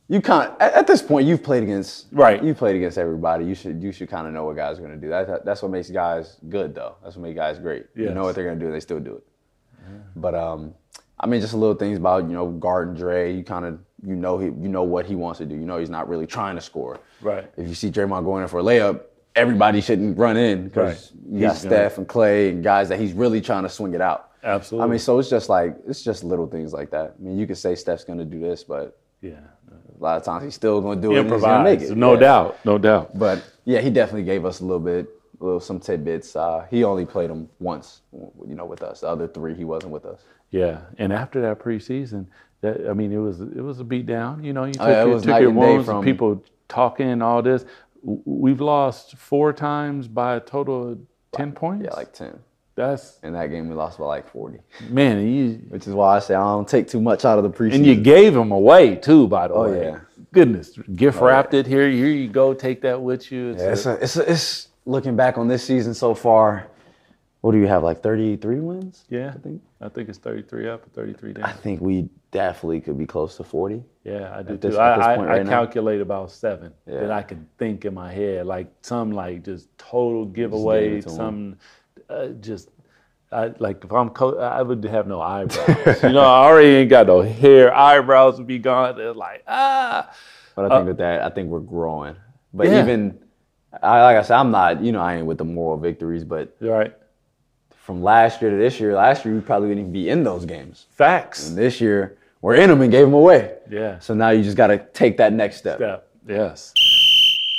you can't. At, at this point, you've played against. Right. You played against everybody. You should. You should kind of know what guys are going to do. That, that's what makes guys good, though. That's what makes guys great. You know what they're going to do. They still do it. But um, I mean, just a little things about you know guarding Dre. You kind of you know he you know what he wants to do. You know he's not really trying to score. Right. If you see Draymond going in for a layup, everybody shouldn't run in because Right. you got Steph and Klay and guys that he's really trying to swing it out. Absolutely. I mean, so it's just like it's just little things like that. I mean, you could say Steph's going to do this, but yeah, a lot of times he's still going to do it. and he's gonna improvise. make it. No Yeah. doubt, no doubt. But yeah, he definitely gave us a little bit, a little some tidbits. Uh, he only played them once, you know, with us. The other three, he wasn't with us. Yeah, and after that preseason, that I mean, it was it was a beat down. You know, you took, Oh, it your, took your and wounds, from- people talking, all this. We've lost four times by a total of ten points. Yeah, like ten. that's In that game, we lost by like forty, man. You, which is why I say I don't take too much out of the preseason. and you gave them away too, by the Oh, way. yeah. Goodness, gift oh, wrapped it here. Here you go. Take that with you. It's Yeah, a- it's, a, it's, a, it's looking back on this season so far. What do you have? Like thirty-three wins? yeah, I think. I think it's thirty-three up, or thirty-three down. I think we definitely could be close to forty. Yeah, I do At this- too. I, point I, I right now? calculate about seven Yeah. that I can think in my head, like some like just total giveaway, it to some uh, just. I, like if I'm co- I would have no eyebrows. you know, I already ain't got no hair. Eyebrows would be gone. They're like ah. But I think with that, I think we're growing. But Yeah. even, I, like I said, I'm not. You know, I ain't with the moral victories. But You're right. from last year to this year, last year we probably wouldn't even be in those games. Facts. And this year we're in them and gave them away. Yeah. So now you just got to take that next step. Yeah. Yes.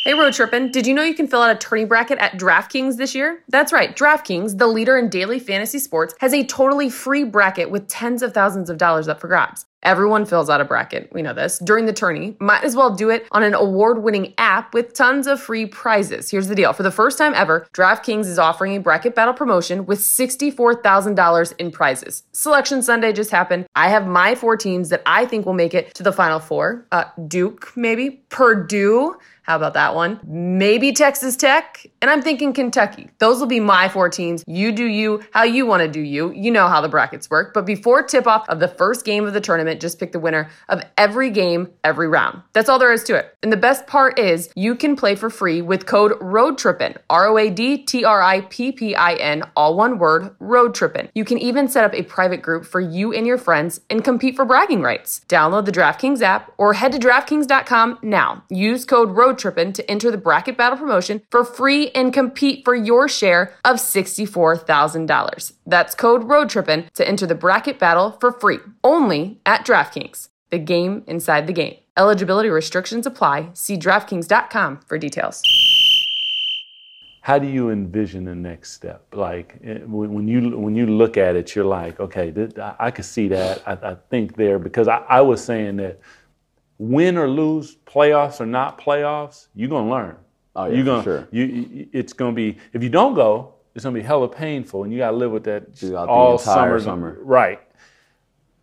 Hey, Road Trippin', did you know you can fill out a tourney bracket at DraftKings this year? That's right, DraftKings, the leader in daily fantasy sports, has a totally free bracket with tens of thousands of dollars up for grabs. Everyone fills out a bracket, we know this, during the tourney. Might as well do it on an award winning app with tons of free prizes. Here's the deal for the first time ever, DraftKings is offering a bracket battle promotion with $64,000 in prizes. Selection Sunday just happened. I have my four teams that I think will make it to the Final Four uh, Duke, maybe, Purdue. How about that one? Maybe Texas Tech. And I'm thinking Kentucky. Those will be my four teams. You do you how you want to do you. You know how the brackets work. But before tip off of the first game of the tournament, just pick the winner of every game, every round. That's all there is to it. And the best part is you can play for free with code ROADTRIPPIN. R O A D T R I P P I N, all one word, Road Trippin'. You can even set up a private group for you and your friends and compete for bragging rights. Download the DraftKings app or head to DraftKings.com now. Use code ROADTRIPPIN to enter the bracket battle promotion for free and compete for your share of $64,000. That's code ROADTRIPPIN to enter the bracket battle for free, only at DraftKings. The game inside the game. Eligibility restrictions apply. See DraftKings.com for details. how do you envision the next step? Like eh, when when you when you look at it, you're like, okay, I I could see that. I, I think there because I, I was saying that win or lose, playoffs or not playoffs, you're gonna learn. Oh, yeah, you're gonna, sure. You, you- it's gonna be if you don't go, it's gonna be hella painful, and you gotta live with that Throughout all summer. summer. Right.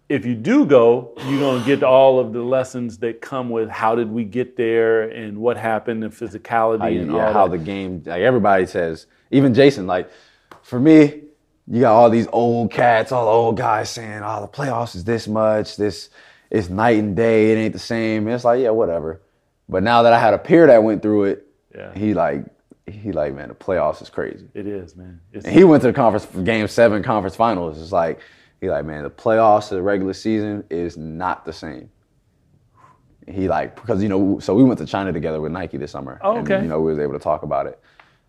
If you do go, you're gonna get all of the lessons that come with how did we get there and what happened and physicality How, and yeah, all how that. the game, like everybody says, even Jayson, like for me, you got all these old cats, all the old guys saying, oh, the playoffs is this much, this it's night and day, it ain't the same. And it's like, yeah, whatever. But now that I had a peer that went through it, Yeah. he like, he like, man, the playoffs is crazy. It is, man. It's, And he went to the conference game seven conference finals. It's like he like, man, the playoffs to the regular season is not the same. He like because you know so we went to China together with Nike this summer. Oh, and, okay. you know we was able to talk about it.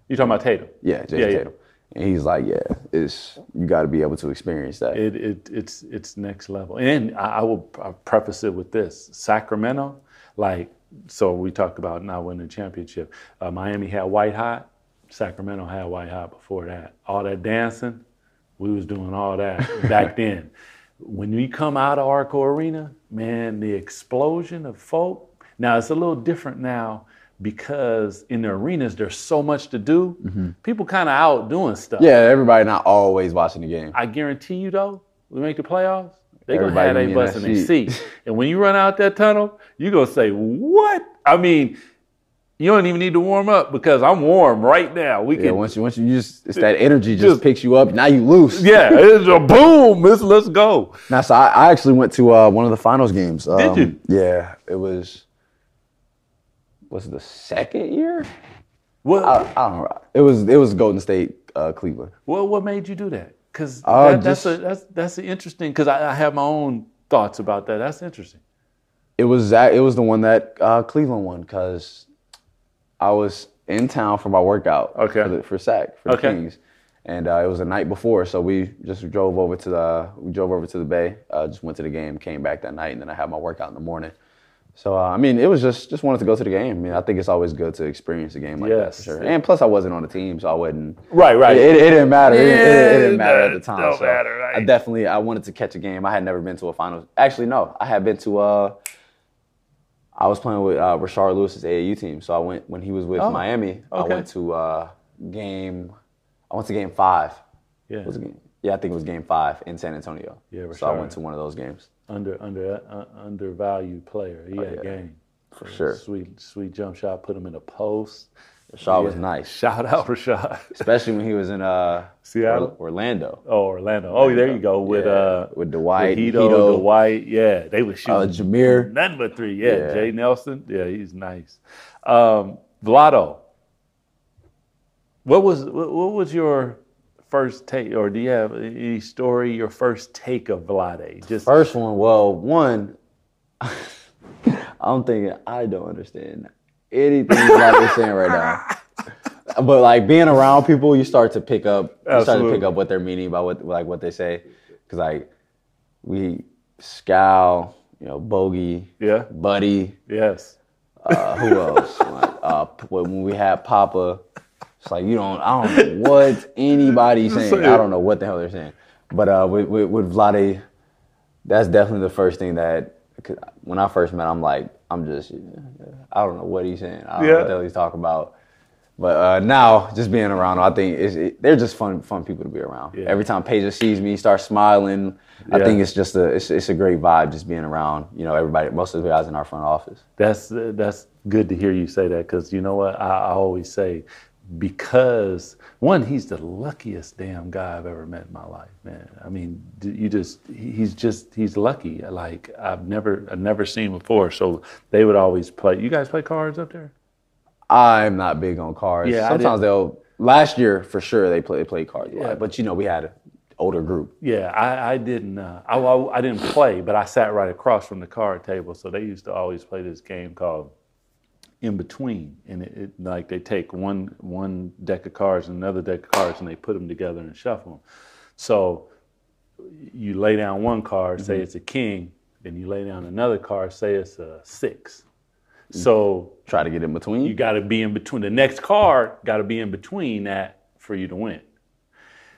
You talking about Tatum? Yeah, Jayson Yeah, yeah. Tatum. And he's like, yeah, it's you got to be able to experience that. It, it it's it's next level. And I, I will I'll preface it with this: Sacramento, like so we talked about not winning a championship. Uh, Miami had white hot. Sacramento had white hot before that. All that dancing, we was doing all that back then. When we come out of Arco Arena, man, the explosion of folk. Now it's a little different now because in the arenas there's so much to do. People kind of out doing stuff. yeah, everybody not always watching the game. I guarantee you though, we make the playoffs, they gonna Everybody have they in bus in their seat. And when you run out that tunnel, you gonna say, What? I mean, you don't even need to warm up because I'm warm right now. We Yeah, can once you once you just it's that energy just, Just- picks you up. Now you loose. Yeah, it's a boom. Let's let's go. Now, so I, I actually went to uh, one of the finals games. Um, you? Yeah, it was. Was it the second year? What I, I don't know. It was it was Golden State, uh, Cleveland. what, what made you do that? Because Uh, that, that's a, that's that's interesting. Because I, I have my own thoughts about that. That's interesting. It was that. It was the one that uh, Cleveland won because I was in town for my workout. Okay. For, the, for SAC for the Kings, and uh, it was the night before, so we just drove over to the we drove over to the Bay. Uh, just went to the game, came back that night, and then I had my workout in the morning. So uh, I mean, it was just just wanted to go to the game. I mean, I think it's always good to experience a game like that Yes. for sure. And plus, I wasn't on the team, so I wasn't. Right, right. It, it, it didn't matter. It, it- it didn't matter at the time. don't so matter, right. I definitely I wanted to catch a game. I had never been to a finals. Actually, no, I had been to. Uh, I was playing with uh, Rashard Lewis's AAU team, so I went when he was with Oh, Miami. I went to uh, game. I went to game five. Yeah. Was game? Yeah, I think it was game five in San Antonio. Yeah, so I went to one of those games. Under under uh, undervalued player. He had Oh, yeah. game. For sure. Sweet sweet jump shot. Put him in a post. Rashard was nice, Shout out Rashad. especially when he was in uh, Seattle? Or- Orlando. Oh, Orlando. Oh, there you go. With Yeah, uh with Dwight, with Hedo, Hedo. Dwight. Yeah, they were shooting Uh, Jameer. nothing but three. Yeah, Yeah. Jay Nelson. Yeah, he's nice. Um, Vlado. What was what, what was your first take, or do you have any story? Your first take of Vlade? Just First one, well, one, I'm thinking I don't understand anything that they're saying right now. But like being around people, you start to pick up, you start to pick up what they're meaning by what like what they say, because like we scowl, you know, bogey, yeah, buddy, yes. uh, who else? like, uh, when we had Papa, it's like you don't, I don't know what anybody's saying. I don't know what the hell they're saying. But uh, with, with, with Vlade, that's definitely the first thing that 'cause when I first met, I'm like, I'm just, I don't know what he's saying. I don't know Yeah. what the hell he's talking about. But uh, now, just being around, I think it's, it, they're just fun, fun people to be around. Yeah. Every time Peja sees me, he starts smiling. I think it's just a, it's, it's a great vibe just being around. You know, everybody, most of the guys in our front office. That's that's good to hear you say that because you know what I, I always say because one he's the luckiest damn guy I've ever met in my life, man. I mean, you just he's just he's lucky. Like I've never I've never seen before. So they would always play. You guys play cards up there? I'm not big on cards. Yeah, Sometimes they'll. Last year, for sure, they play they played cards. lot. Yeah. But you know, we had an older group. Yeah, I, I didn't. Uh, I, I I didn't play, but I sat right across from the card table. So they used to always play this game called In Between, and it, it like they take one one deck of cards and another deck of cards, and they put them together and shuffle them. So you lay down one card, say mm-hmm. it's a king, and you lay down another card, say it's a six. Mm-hmm. So Try to get in between. you got to be in between. The next card got to be in between that for you to win.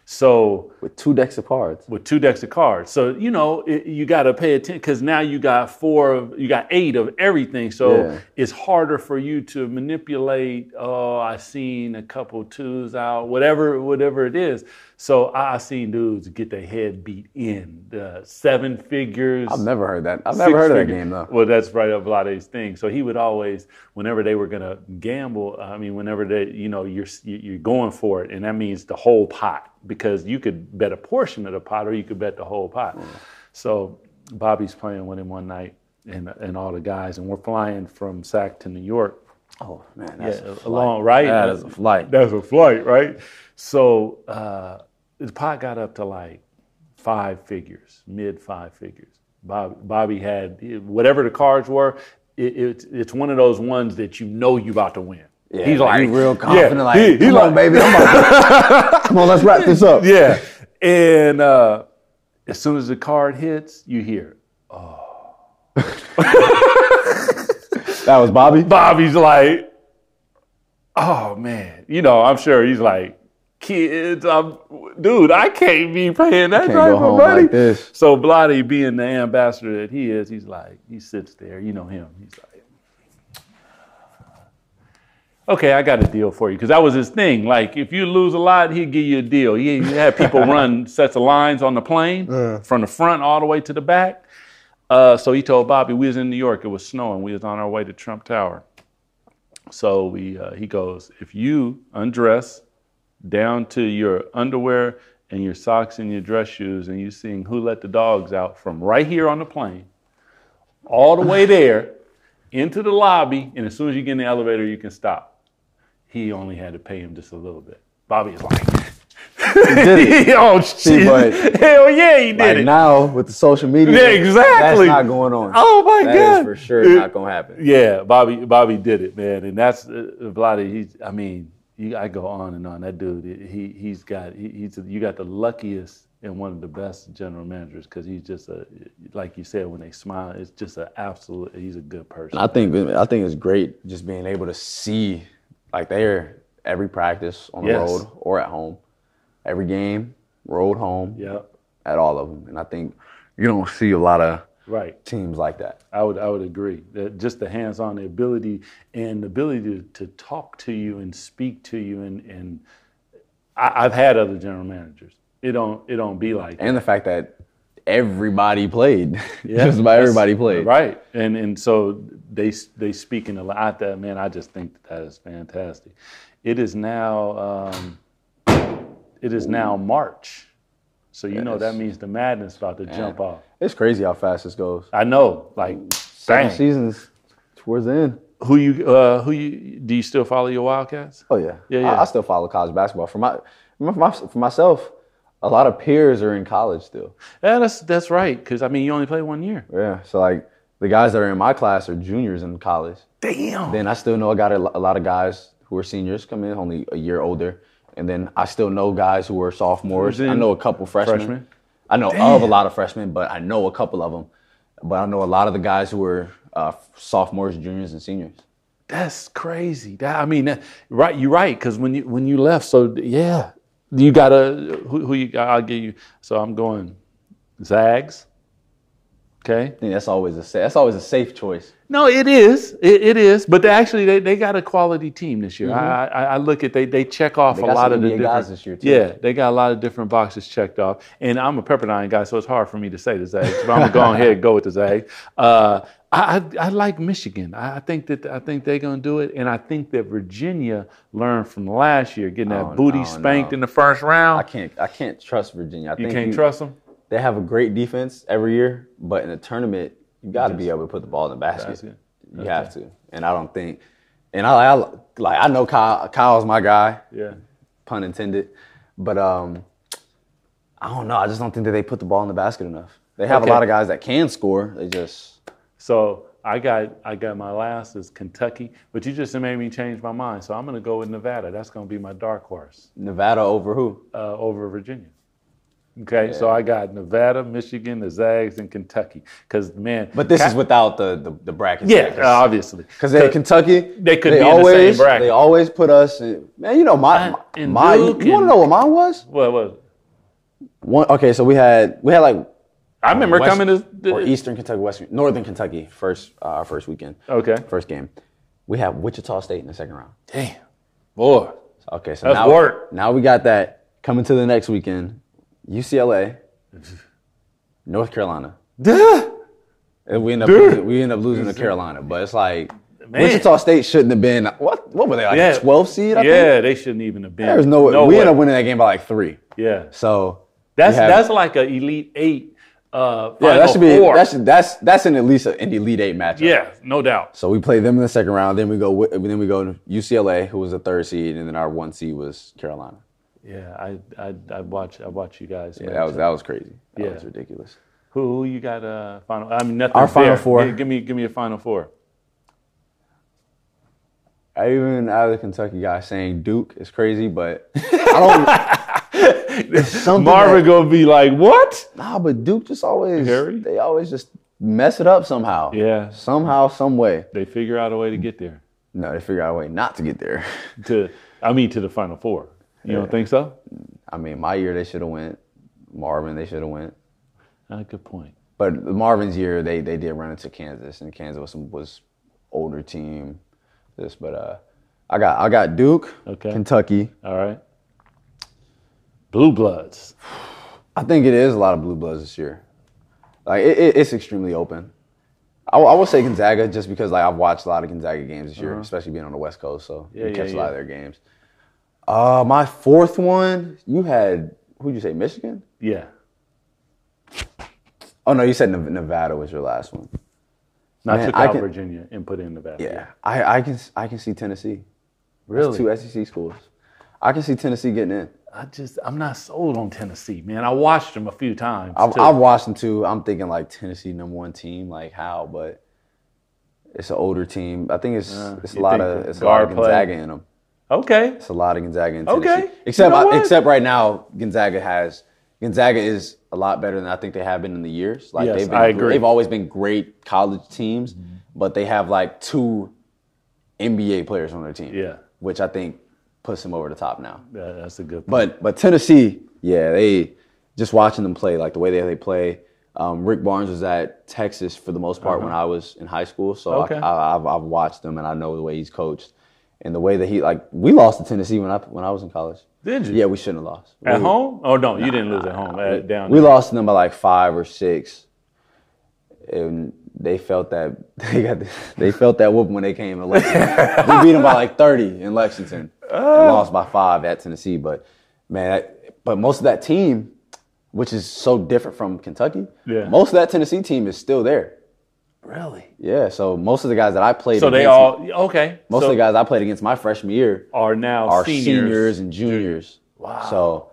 So with two decks of cards. with two decks of cards. So you know it, you got to pay attention because now you got four of you got eight of everything. So Yeah. it's harder for you to manipulate. Oh, I seen a couple twos out, whatever whatever it is. So I, I seen dudes get their head beat in the seven figures. I've never heard that. I've never heard of that game though. Well, that's right up Vlade's thing. So he would always, whenever they were gonna gamble, I mean, whenever they, you know, you're you're going for it, and that means the whole pot because you could bet a portion of the pot or you could bet the whole pot. So Bobby's playing with him one night, and and all the guys, and we're flying from Sac to New York. Oh man, that's Yeah, a along right. That is a flight. That's a flight, right? So uh, the pot got up to like five figures, mid five figures. Bob, Bobby had whatever the cards were. it, it, it's one of those ones that you know you're about to win. Yeah, he's like he real confident. yeah, like, he- he come on, like- baby, I'm about come on, let's wrap this up. Yeah, and uh, as soon as the card hits, you hear oh. That was Bobby. Bobby's like, oh man, you know, I'm sure he's like, kids, I'm, dude, I can't be paying that type of money. like. So Vladi, being the ambassador that he is, he's like, he sits there, you know him. He's like, okay, I got a deal for you because that was his thing. Like, if you lose a lot, he'd give you a deal. He, he had people run sets of lines on the plane from the front all the way to the back. Uh, so he told Bobby, we was in New York. It was snowing. We was on our way to Trump Tower. So we, uh, he goes, if you undress down to your underwear and your socks and your dress shoes, and you sing "Who Let the Dogs Out" from right here on the plane, all the way there into the lobby, and as soon as you get in the elevator, you can stop. He only had to pay him just a little bit. Bobby is like, did it. oh shit, but- hell yeah, he did Like it. now with the social media, Yeah, exactly. That's not going on. Oh my God. That is god, for sure not gonna happen. Yeah, Bobby, Bobby did it, man, and that's uh, Vladi. He's, I mean, you, I go on and on. That dude, he he's got he, he's you got the luckiest and one of the best general managers because he's just a like you said when they smile, it's just an absolute. He's a good person. I think I think it's great just being able to see like they're every practice on the Yes. road or at home, every game, road home, yeah, at all of them. And I think you don't see a lot of right. teams like that. I would I would agree that just the hands-on, the ability and the ability to, to talk to you and speak to you and and I, I've had other general managers. It don't it don't be like that. And the fact that everybody played, Yeah, just about everybody played. Right, and and so they they speak in a lot. That man, I just think that, that is fantastic. It is now um, it is now March, so you know that means the madness about to jump off. It's crazy how fast this goes. I know, like dang. season's towards the end. Who you uh, who you do you still follow your Wildcats? Oh yeah, Yeah, I- yeah. I, still follow college basketball. For my, for my for myself, a lot of peers are in college still. Yeah, that's that's right. Because I mean, you only play one year. Yeah, so like the guys that are in my class are juniors in college. Damn. Then I still know I got a, a lot of guys who are seniors come in only a year older, and then I still know guys who are sophomores. I know a couple freshmen. Freshmen? I know of a lot of freshmen, but I know a couple of them. But I know a lot of the guys who are uh, sophomores, juniors, and seniors. That's crazy. That, I mean, that, right? You're right. Because when you when you left, so yeah, you gotta who, who you? I'll give you. So I'm going Zags. Okay. I think that's always a that's always a safe choice. No, it is. It, it is. But they actually, they, they got a quality team this year. I, I I look at they they check off They a lot of the different guys this year, too. Yeah, they got a lot of different boxes checked off. And I'm a Pepperdine guy, so it's hard for me to say the Zags. But I'm gonna go ahead and go with the Zags. Uh, I, I like Michigan. I I think that I think they're gonna do it, and I think that Virginia learned from last year, getting that Oh, booty no, spanked no. in the first round. I can't I can't trust Virginia. I You can't trust them. They have a great defense every year, but in a tournament, you got to be able to put the ball in the basket. Basket. You have to, and I don't think. And I, I like I know Kyle. Kyle's my guy, Yeah. pun intended. But um, I don't know. I just don't think that they put the ball in the basket enough. They have Okay. a lot of guys that can score. They just So I got I got my last is Kentucky, but you just made me change my mind. So I'm gonna go with Nevada. That's gonna be my dark horse Nevada over who? uh, over Virginia. Okay, so I got Nevada, Michigan, the Zags, and Kentucky. Because man, But this is without the the, the brackets. yeah, obviously. Because they Kentucky, They could they be in the same always, bracket. They always put us in. Man, you know my and my. You, want to know what mine was? What was? it? One. Okay, so we had we had like I remember West- coming to or Eastern Kentucky, Western, Northern Kentucky first uh, our first weekend, Okay. first game. We have Wichita State in the second round. Damn, boy. Okay, so That's now work. now we got that coming to the next weekend. UCLA, North Carolina. Duh. And we end up losing, we end up losing to Carolina, but it's like Man. Wichita State shouldn't have been what what were they like Yeah. a 12 seed? I think? Yeah, they shouldn't even have been. There's no way. we way. ended up winning that game by like three. Yeah, So that's have- that's like an elite eight. Uh, yeah. That should be Four. that's that's that's in at least an elite eight matchup. yeah, no doubt. So we play them in the second round. Then we go. Then we go to UCLA, who was the third seed, and then our one seed was Carolina. Yeah, I I I watch I watch you guys. Yeah, that was that was crazy. That Yeah. was ridiculous. Who, who you got? Uh, final. I mean, nothing. Our Final fair. Four. Give, give me give me a final four. I even as a Kentucky guy saying Duke is crazy, but I don't. Marvin that- gonna be like, what? Nah, but Duke just always Harry? they always just mess it up somehow. Yeah. Somehow, some way. They figure out a way to get there. No, they figure out a way not to get there. To I mean to the final four. You don't think so? I mean, my year they should have went. Marvin they should have went. Ah, good point. But Marvin's year they they did run into Kansas, and Kansas was some, was older team. This, but uh, I got I got Duke, Okay. Kentucky. All right. Blue Bloods. I think it is a lot of blue bloods this year. Like it, it, it's extremely open. I, I would say Gonzaga just because like I've watched a lot of Gonzaga games this year, especially being on the West Coast, so Uh-huh. Yeah, you catch yeah, a lot of their games. Uh, my fourth one, you had who'd you say Michigan? Yeah. Oh no, you said Nevada was your last one. Not Man, took I out can- Virginia and put in Nevada. Yeah, I, I can I can see Tennessee. Really? Two SEC schools. I can see Tennessee getting in. I just I'm not sold on Tennessee, man. I watched them a few times. I've. I've watched them too. I'm thinking like Tennessee number one team, like how, but it's an older team. I think it's it's a lot of it's a lot of guard play- Gonzaga in them. Okay. It's a lot of Gonzaga in Okay. Except You know what? except right now, Gonzaga has Gonzaga is a lot better than I think they have been in the years. Like Yes, they've been, I agree. They've always been great college teams, but they have like two NBA players on their team. Yeah. which I think puts them over the top now. Yeah, that's a good point. But but Tennessee, yeah, they just watching them play, like the way that they play. Um, Rick Barnes was at Texas for the most part when I was in high school, so Uh-huh. Okay. I, I, I've, I've watched them and I know the way he's coached and the way that he like. We lost to Tennessee when I when I was in college. Did you? Yeah, we shouldn't have lost. At We- home? Oh no, you didn't lose at home. At, down We there. lost to them by like five or six, and they felt that they got they felt that whoop when they came to Lexington. we beat them by like thirty in Lexington. and uh. lost by five at Tennessee, but man, that, but most of that team, which is so different from Kentucky, Yeah. most of that Tennessee team is still there. Really? Yeah, so most of the guys that I played, So they all okay. most so of the guys I played against my freshman year are now are seniors. seniors, and juniors. Wow. So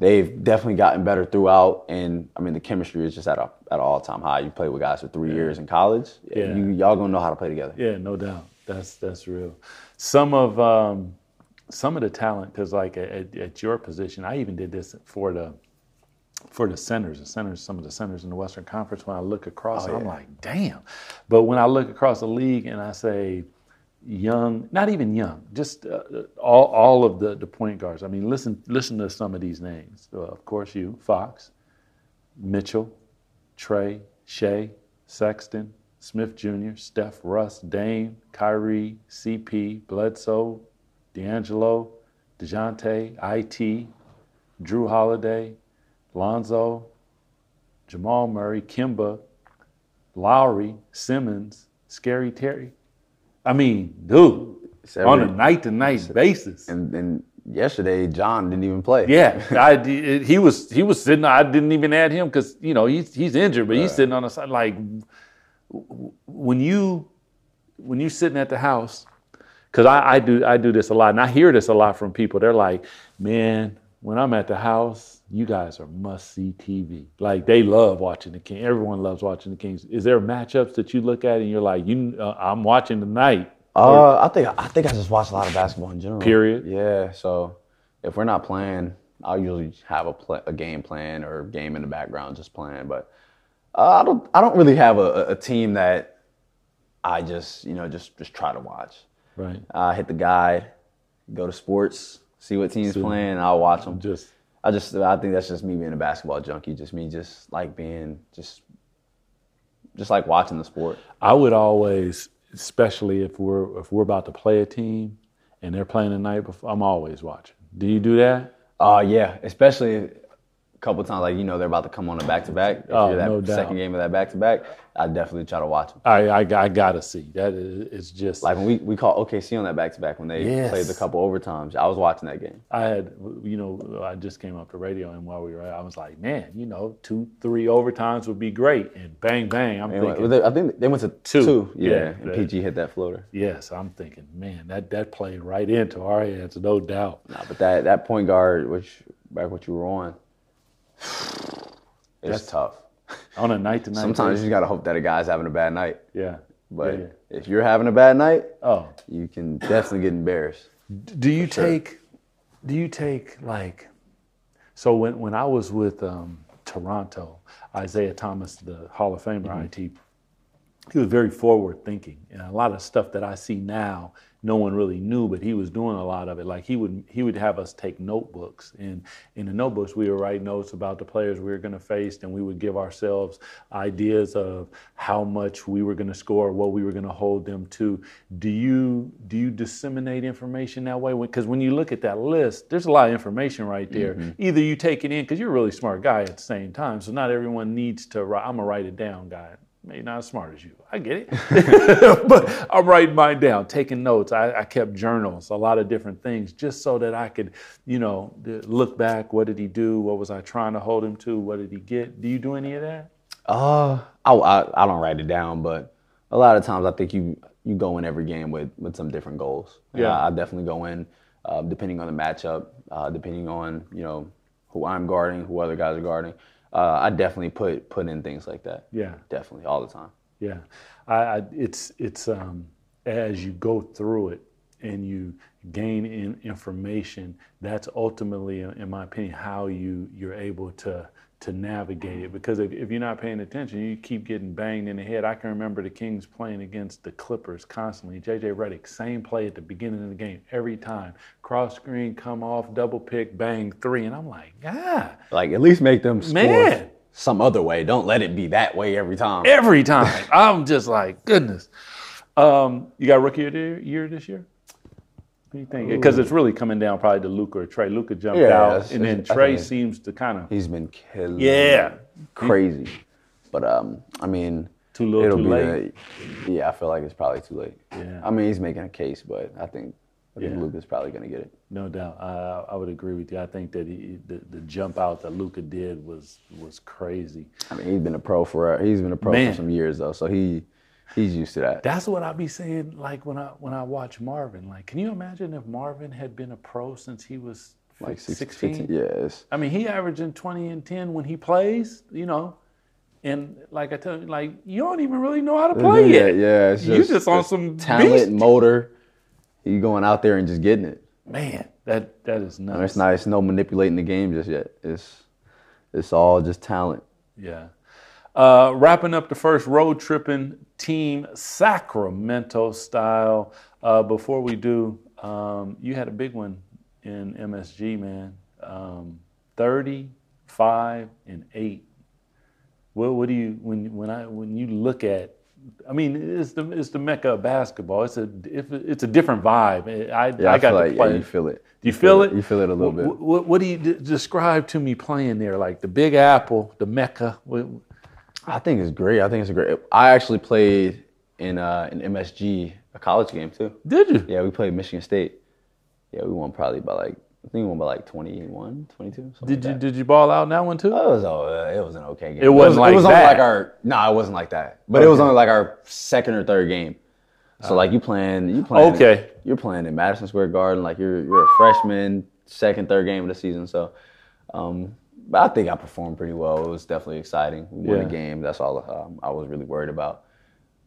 they've definitely gotten better throughout, and I mean the chemistry is just at a at an all time high. You play with guys for three years in college, Yeah. you y'all gonna know how to play together. Yeah, no doubt. That's that's real. Some of um, some of the talent, because like at, at your position, I even did this for the for the centers, the centers, some of the centers in the Western Conference. When I look across, Oh, I'm like, damn. But when I look across the league and I say young, not even young, just uh, all all of the the point guards. I mean, listen listen to some of these names. Uh, of course, you Fox, Mitchell, Trey, Shai, Sexton, Smith Jr., Steph, Russ, Dame, Kyrie, CP, Bledsoe, D'Angelo, DeJounte, IT, Jrue Holiday, Lonzo, Jamal Murray, Kemba, Lowry, Simmons, Scary Terry. I mean, dude, on a night to night basis. and, and yesterday John didn't even play. Yeah, I, he was he was sitting. I didn't even add him because you know he's he's injured, but he's sitting on the side. Like when you when you're sitting at the house, because I, I do I do this a lot, and I hear this a lot from people. They're like, man, when I'm at the house, you guys are must see TV. Like they love watching the King. Everyone loves watching the Kings. Is there matchups that you look at and you're like, you uh, I'm watching tonight? Uh, I think I think I just watch a lot of basketball in general. Period. Yeah. So if we're not playing, I'll usually have a play, a game plan or game in the background just playing. But uh, I don't I don't really have a, a team that I just you know just just try to watch. Right. I hit the guide, go to sports, see what teams playing, and I'll watch them. Just I just I think that's just me being a basketball junkie. Just me just like being just just like watching the sport. I would always, especially if we're if we're about to play a team and they're playing the night before, I'm always watching. Do you do that? Uh yeah, especially couple times like you know they're about to come on a back to back. If Oh, you're that no doubt. second game of that back to back, I definitely try to watch them. I I, I gotta see that. Is, it's just Like when we, we call OKC on that back to back when they Yes. played the couple overtimes, I was watching that game. I had, you know, I just came up the radio and while we were, I was like, man, you know, two, three overtimes would be great. And bang, bang, I'm went- thinking, they- I think they went to Two. two. yeah, Yeah, and that- PG hit that floater. yes, I'm thinking, man, that that played right into our hands, no doubt. Nah, but that that point guard, which back what you were on, it's That's- tough. On a night to night. Sometimes you just gotta hope that a guy's having a bad night. yeah, But Yeah. if you're having a bad night, Oh, you can definitely get embarrassed. do you sure. take? Do you take like? So when when I was with um, Toronto, Isiah Thomas, the Hall of Famer, IT, he was very forward thinking, and a lot of stuff that I see now, no one really knew, but he was doing a lot of it. Like he would he would have us take notebooks, and in the notebooks we would write notes about the players we were going to face, and we would give ourselves ideas of how much we were going to score, what we were going to hold them to. Do you do you disseminate information that way? Because when you look at that list, there's a lot of information right there. Mm-hmm. Either you take it in because you're a really smart guy at the same time, so not everyone needs to. write. I'm a write it down guy maybe not as smart as you. I get it. but I'm writing mine down, taking notes. I, I kept journals, a lot of different things, just so that I could, you know, look back. What did he do? What was I trying to hold him to? What did he get? Do you do any of that? Uh, I, I I don't write it down, but a lot of times I think you you go in every game with with some different goals. And Yeah. I, I definitely go in uh, depending on the matchup, uh, depending on you know who I'm guarding, who other guys are guarding. Uh, I definitely put put in things like that. Yeah. definitely all the time. Yeah, I, I it's it's um, as you go through it and you gain in information. That's ultimately, in my opinion, how you you're able to to navigate it. Because if, if you're not paying attention, you keep getting banged in the head. I can remember the Kings playing against the Clippers constantly. JJ Redick, same play at the beginning of the game every time. Cross screen, come off, double pick, bang, three, and I'm like, ah, Like at least make them score Man. some other way. Don't let it be that way every time. every time. I'm just like, goodness. Um, you got rookie of the year this year? What do you think? Because it's really coming down probably to Luka or Trey. Luka jumped Yeah, out, it's- and then it's- I Trey think- seems to kind of He's been killing. Yeah. crazy. But um, I mean, Too little, it'll too be late. The, yeah, I feel like it's probably too late. Yeah. I mean, he's making a case, but I think I think Yeah. Luka's probably gonna get it. no doubt. I, I would agree with you. I think that he, the, the jump out that Luka did was was crazy. I mean, he's been a pro for he's been a pro Man. for some years though, so he he's used to that. That's what I be saying. Like when I when I watch Marvin. Like, can you imagine if Marvin had been a pro since he was like six- 16? 15 Yeah, I mean, he averaging 20 and 10 when he plays, you know. And like I tell you, like you don't even really know how to play yeah, yet. yeah. It's You just, just on some talent, beast. motor. He going out there and just getting it. Man, that that is nuts. it's not. It's no manipulating the game just yet. It's it's all just talent. Yeah. Uh, wrapping up the first road tripping team, Sacramento style. Uh, before we do, um, you had a big one in MSG, man. Um, Thirty-five and eight. What, what do you when when I when you look at? I mean, it's the it's the mecca of basketball. It's a if- it's a different vibe. I Yeah, I, I, got feel to like play. yeah, you feel it. Do you feel it? You feel it a little Wh- bit. What, what do you d- describe to me playing there? Like the Big Apple, the Mecca. What- I think it's great. I think it's a great. I actually played in uh, an MSG, a college game too. Did you? Yeah, we played Michigan State. Yeah, we won probably by like I think we won by like 21, 22. Something Did you like did you ball out in that one too? It was uh, it was an okay game. It wasn't was, like it was that. only like our no, it wasn't like that. But it was only like our second or third game. So like you playing you playing Okay. you're playing in Madison Square Garden like you're you're a freshman, second third game of the season. So um I think I performed pretty well. It was definitely exciting. We won Yeah. the game. That's all um, I was really worried about.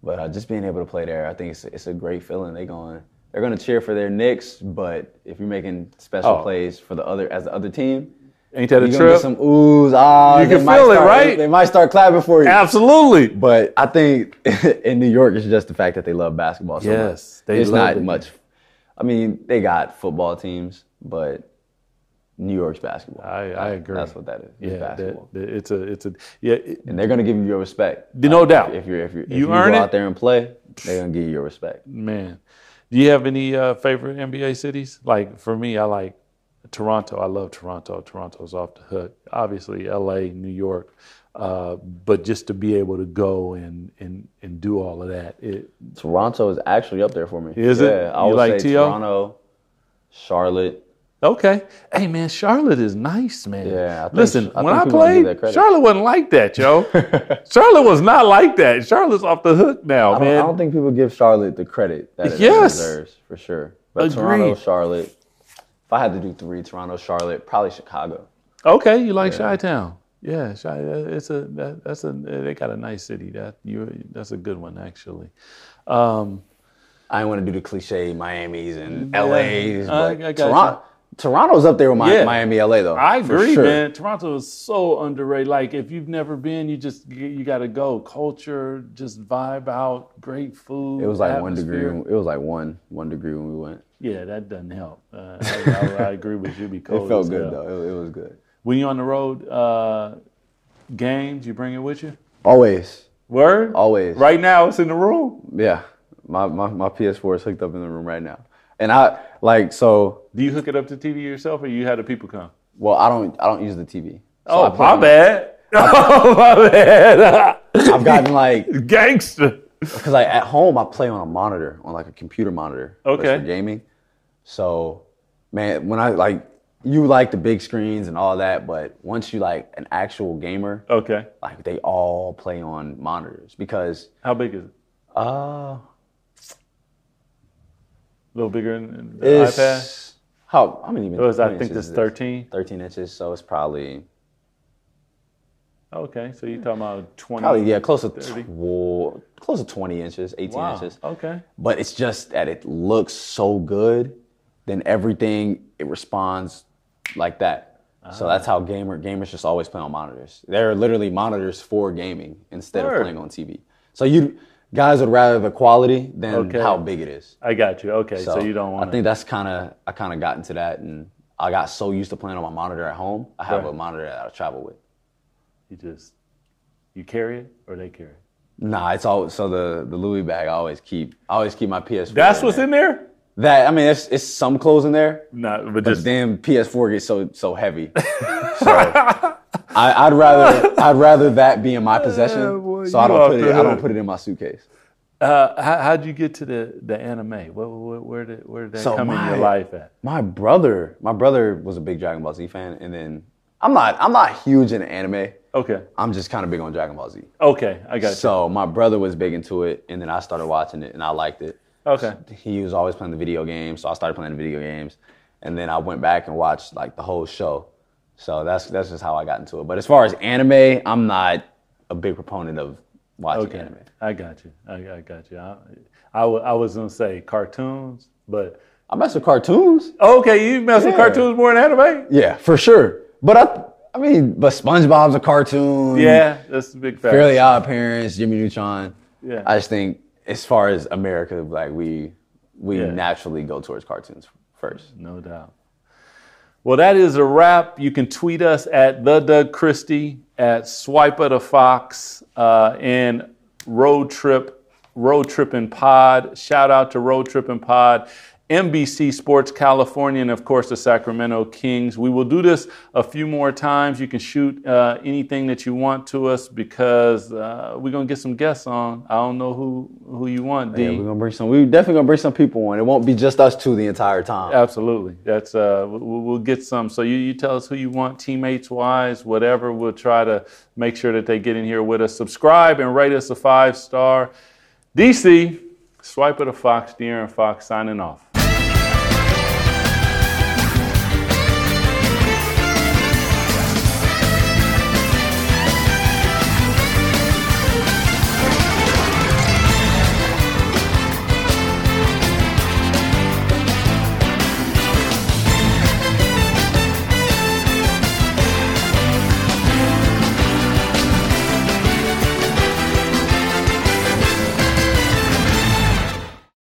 But uh, just being able to play there, I think it's it's a great feeling. They going they're going to cheer for their Knicks, but if you're making special Oh. plays for the other as the other team, Ain't that a trip? get some oohs, ah. You can feel it, start- right? They might start clapping for you. Absolutely. But I think in New York, it's just the fact that they love basketball so Yes, much. they it's love not it. much. I mean, they got football teams, but New York's basketball. I, I agree. That's what that is. Yeah, basketball. that, that- it's a it's a yeah. it- and they're gonna give you your respect. No Like, doubt. If you're if you're if You you, go it. out there and play, they're gonna give you your respect. man, do you have any uh, favorite NBA cities? Like for me, I like Toronto. I love Toronto. Toronto's off the hook. Obviously, L.A., New York. Uh, but just to be able to go and, and, and do all of that, it, Toronto is actually up there for me. Is it? Yeah, I You would like say T.O.? Toronto, Charlotte. Okay. Hey man, Charlotte is nice, man. Yeah, I think- Listen, I when I people don't give that played. Charlotte wasn't like that, yo. Charlotte was not like that. Charlotte's off the hook now, I man. I don't think people give Charlotte the credit that it Yes. deserves, for sure. But Agreed. Toronto, Charlotte. If I had to do three, Toronto, Charlotte, probably Chicago. okay, you like Chi Town. Yeah, Chi- it's a that, that's a they got a nice city. That you that's a good one actually. Um, I want to do the cliche Miami's and Yeah, LA's, but I got Toronto, Toronto's up there with my, Yeah. Miami, LA though. I agree, sure. man. Toronto is so underrated. Like if you've never been, you just you, got to go. Culture, just vibe out. Great food. It was like one degree. It was like one one degree when we went. Yeah, that doesn't help. Uh, I, I, I agree with you. Be cold It felt good hell. though. It, it was good. When you're on the road, uh, games, you bring it with you. Always, Word. always. Right now, it's in the room. Yeah. My, my my PS4 is hooked up in the room right now, and I like so. Do you hook it up to TV yourself, or you had the people come? Well, I don't I don't use the TV. So Oh, my bad. Oh, my bad. I've gotten like Gangster. because like at home I play on a monitor on like a computer monitor. Okay. For gaming. So, man, when I like you like the big screens and all that, but once you like an actual gamer, Okay. like they all play on monitors because How big is it? uh A little bigger than the iPad? it's how I mean even It was, I think this is 13. 13 inches, so it's probably Okay, so you're talking about 20. probably yeah close to 30. tw- close to 20 inches, 18 Wow. inches. Okay. but it's just that it looks so good then everything it responds like that so that's how gamer gamers just always play on monitors they're literally monitors for gaming instead Word. of playing on tv so you guys would rather the quality than Okay. how big it is I got you. Okay, so, you don't want i think that's kind of i kind of got into that and i got so used to playing on my monitor at home i have Right. a monitor that i travel with you just you carry it or they carry it. Nah, it's all so the the Louis bag. I always keep. I always keep my PS4. That's what's there. in there? That I mean, it's, it's some clothes in there, No, but but just then PS4 gets so so heavy. so I, I'd rather I'd rather that be in my uh, possession. Boy, so I don't put it. the I don't put it in my suitcase. uh, how, how'd you get to the the anime? Where, where, where did where did that So come in your life at? My brother, my brother was a big Dragon Ball Z fan, and then I'm not. I'm not huge into anime. Okay, I'm just kind of big on Dragon Ball Z. okay, I got you. So my brother was big into it, and then I started watching it, and I liked it. Okay, he was always playing the video games, so I started playing the video games, and then I went back and watched like the whole show. So that's that's just how I got into it. But as far as anime, I'm not a big proponent of watching okay, anime. I got you. I, I got you. I, I, wa- I was gonna say cartoons, but I mess with cartoons, oh, okay, you mess with cartoons more than anime. yeah, for sure. But I, I mean, but SpongeBob's a cartoon. Yeah, that's a big fact. Fairly Odd Parents, Jimmy Neutron. Yeah. I just think as far as America, like we we Yeah. naturally go towards cartoons first. No doubt. Well, that is a wrap. You can tweet us at the Doug Christie, at Swipe of the Fox, uh, and Road Trip, Road Trippin' Pod. Shout out to Road Trippin' Pod. NBC Sports California, and of course the Sacramento Kings. We will do this a few more times. You can shoot uh, anything that you want to us because uh, we're gonna get some guests on. I don't know who who you want, D. We're gonna bring some. We definitely gonna bring some people on. It won't be just us two the entire time. Absolutely. That's uh, we'll, we'll get some. So you, you tell us who you want, teammates wise, whatever. We'll try to make sure that they get in here with us. Subscribe and rate us a five star. DC, swipe of a Fox, De'Aaron Fox signing off.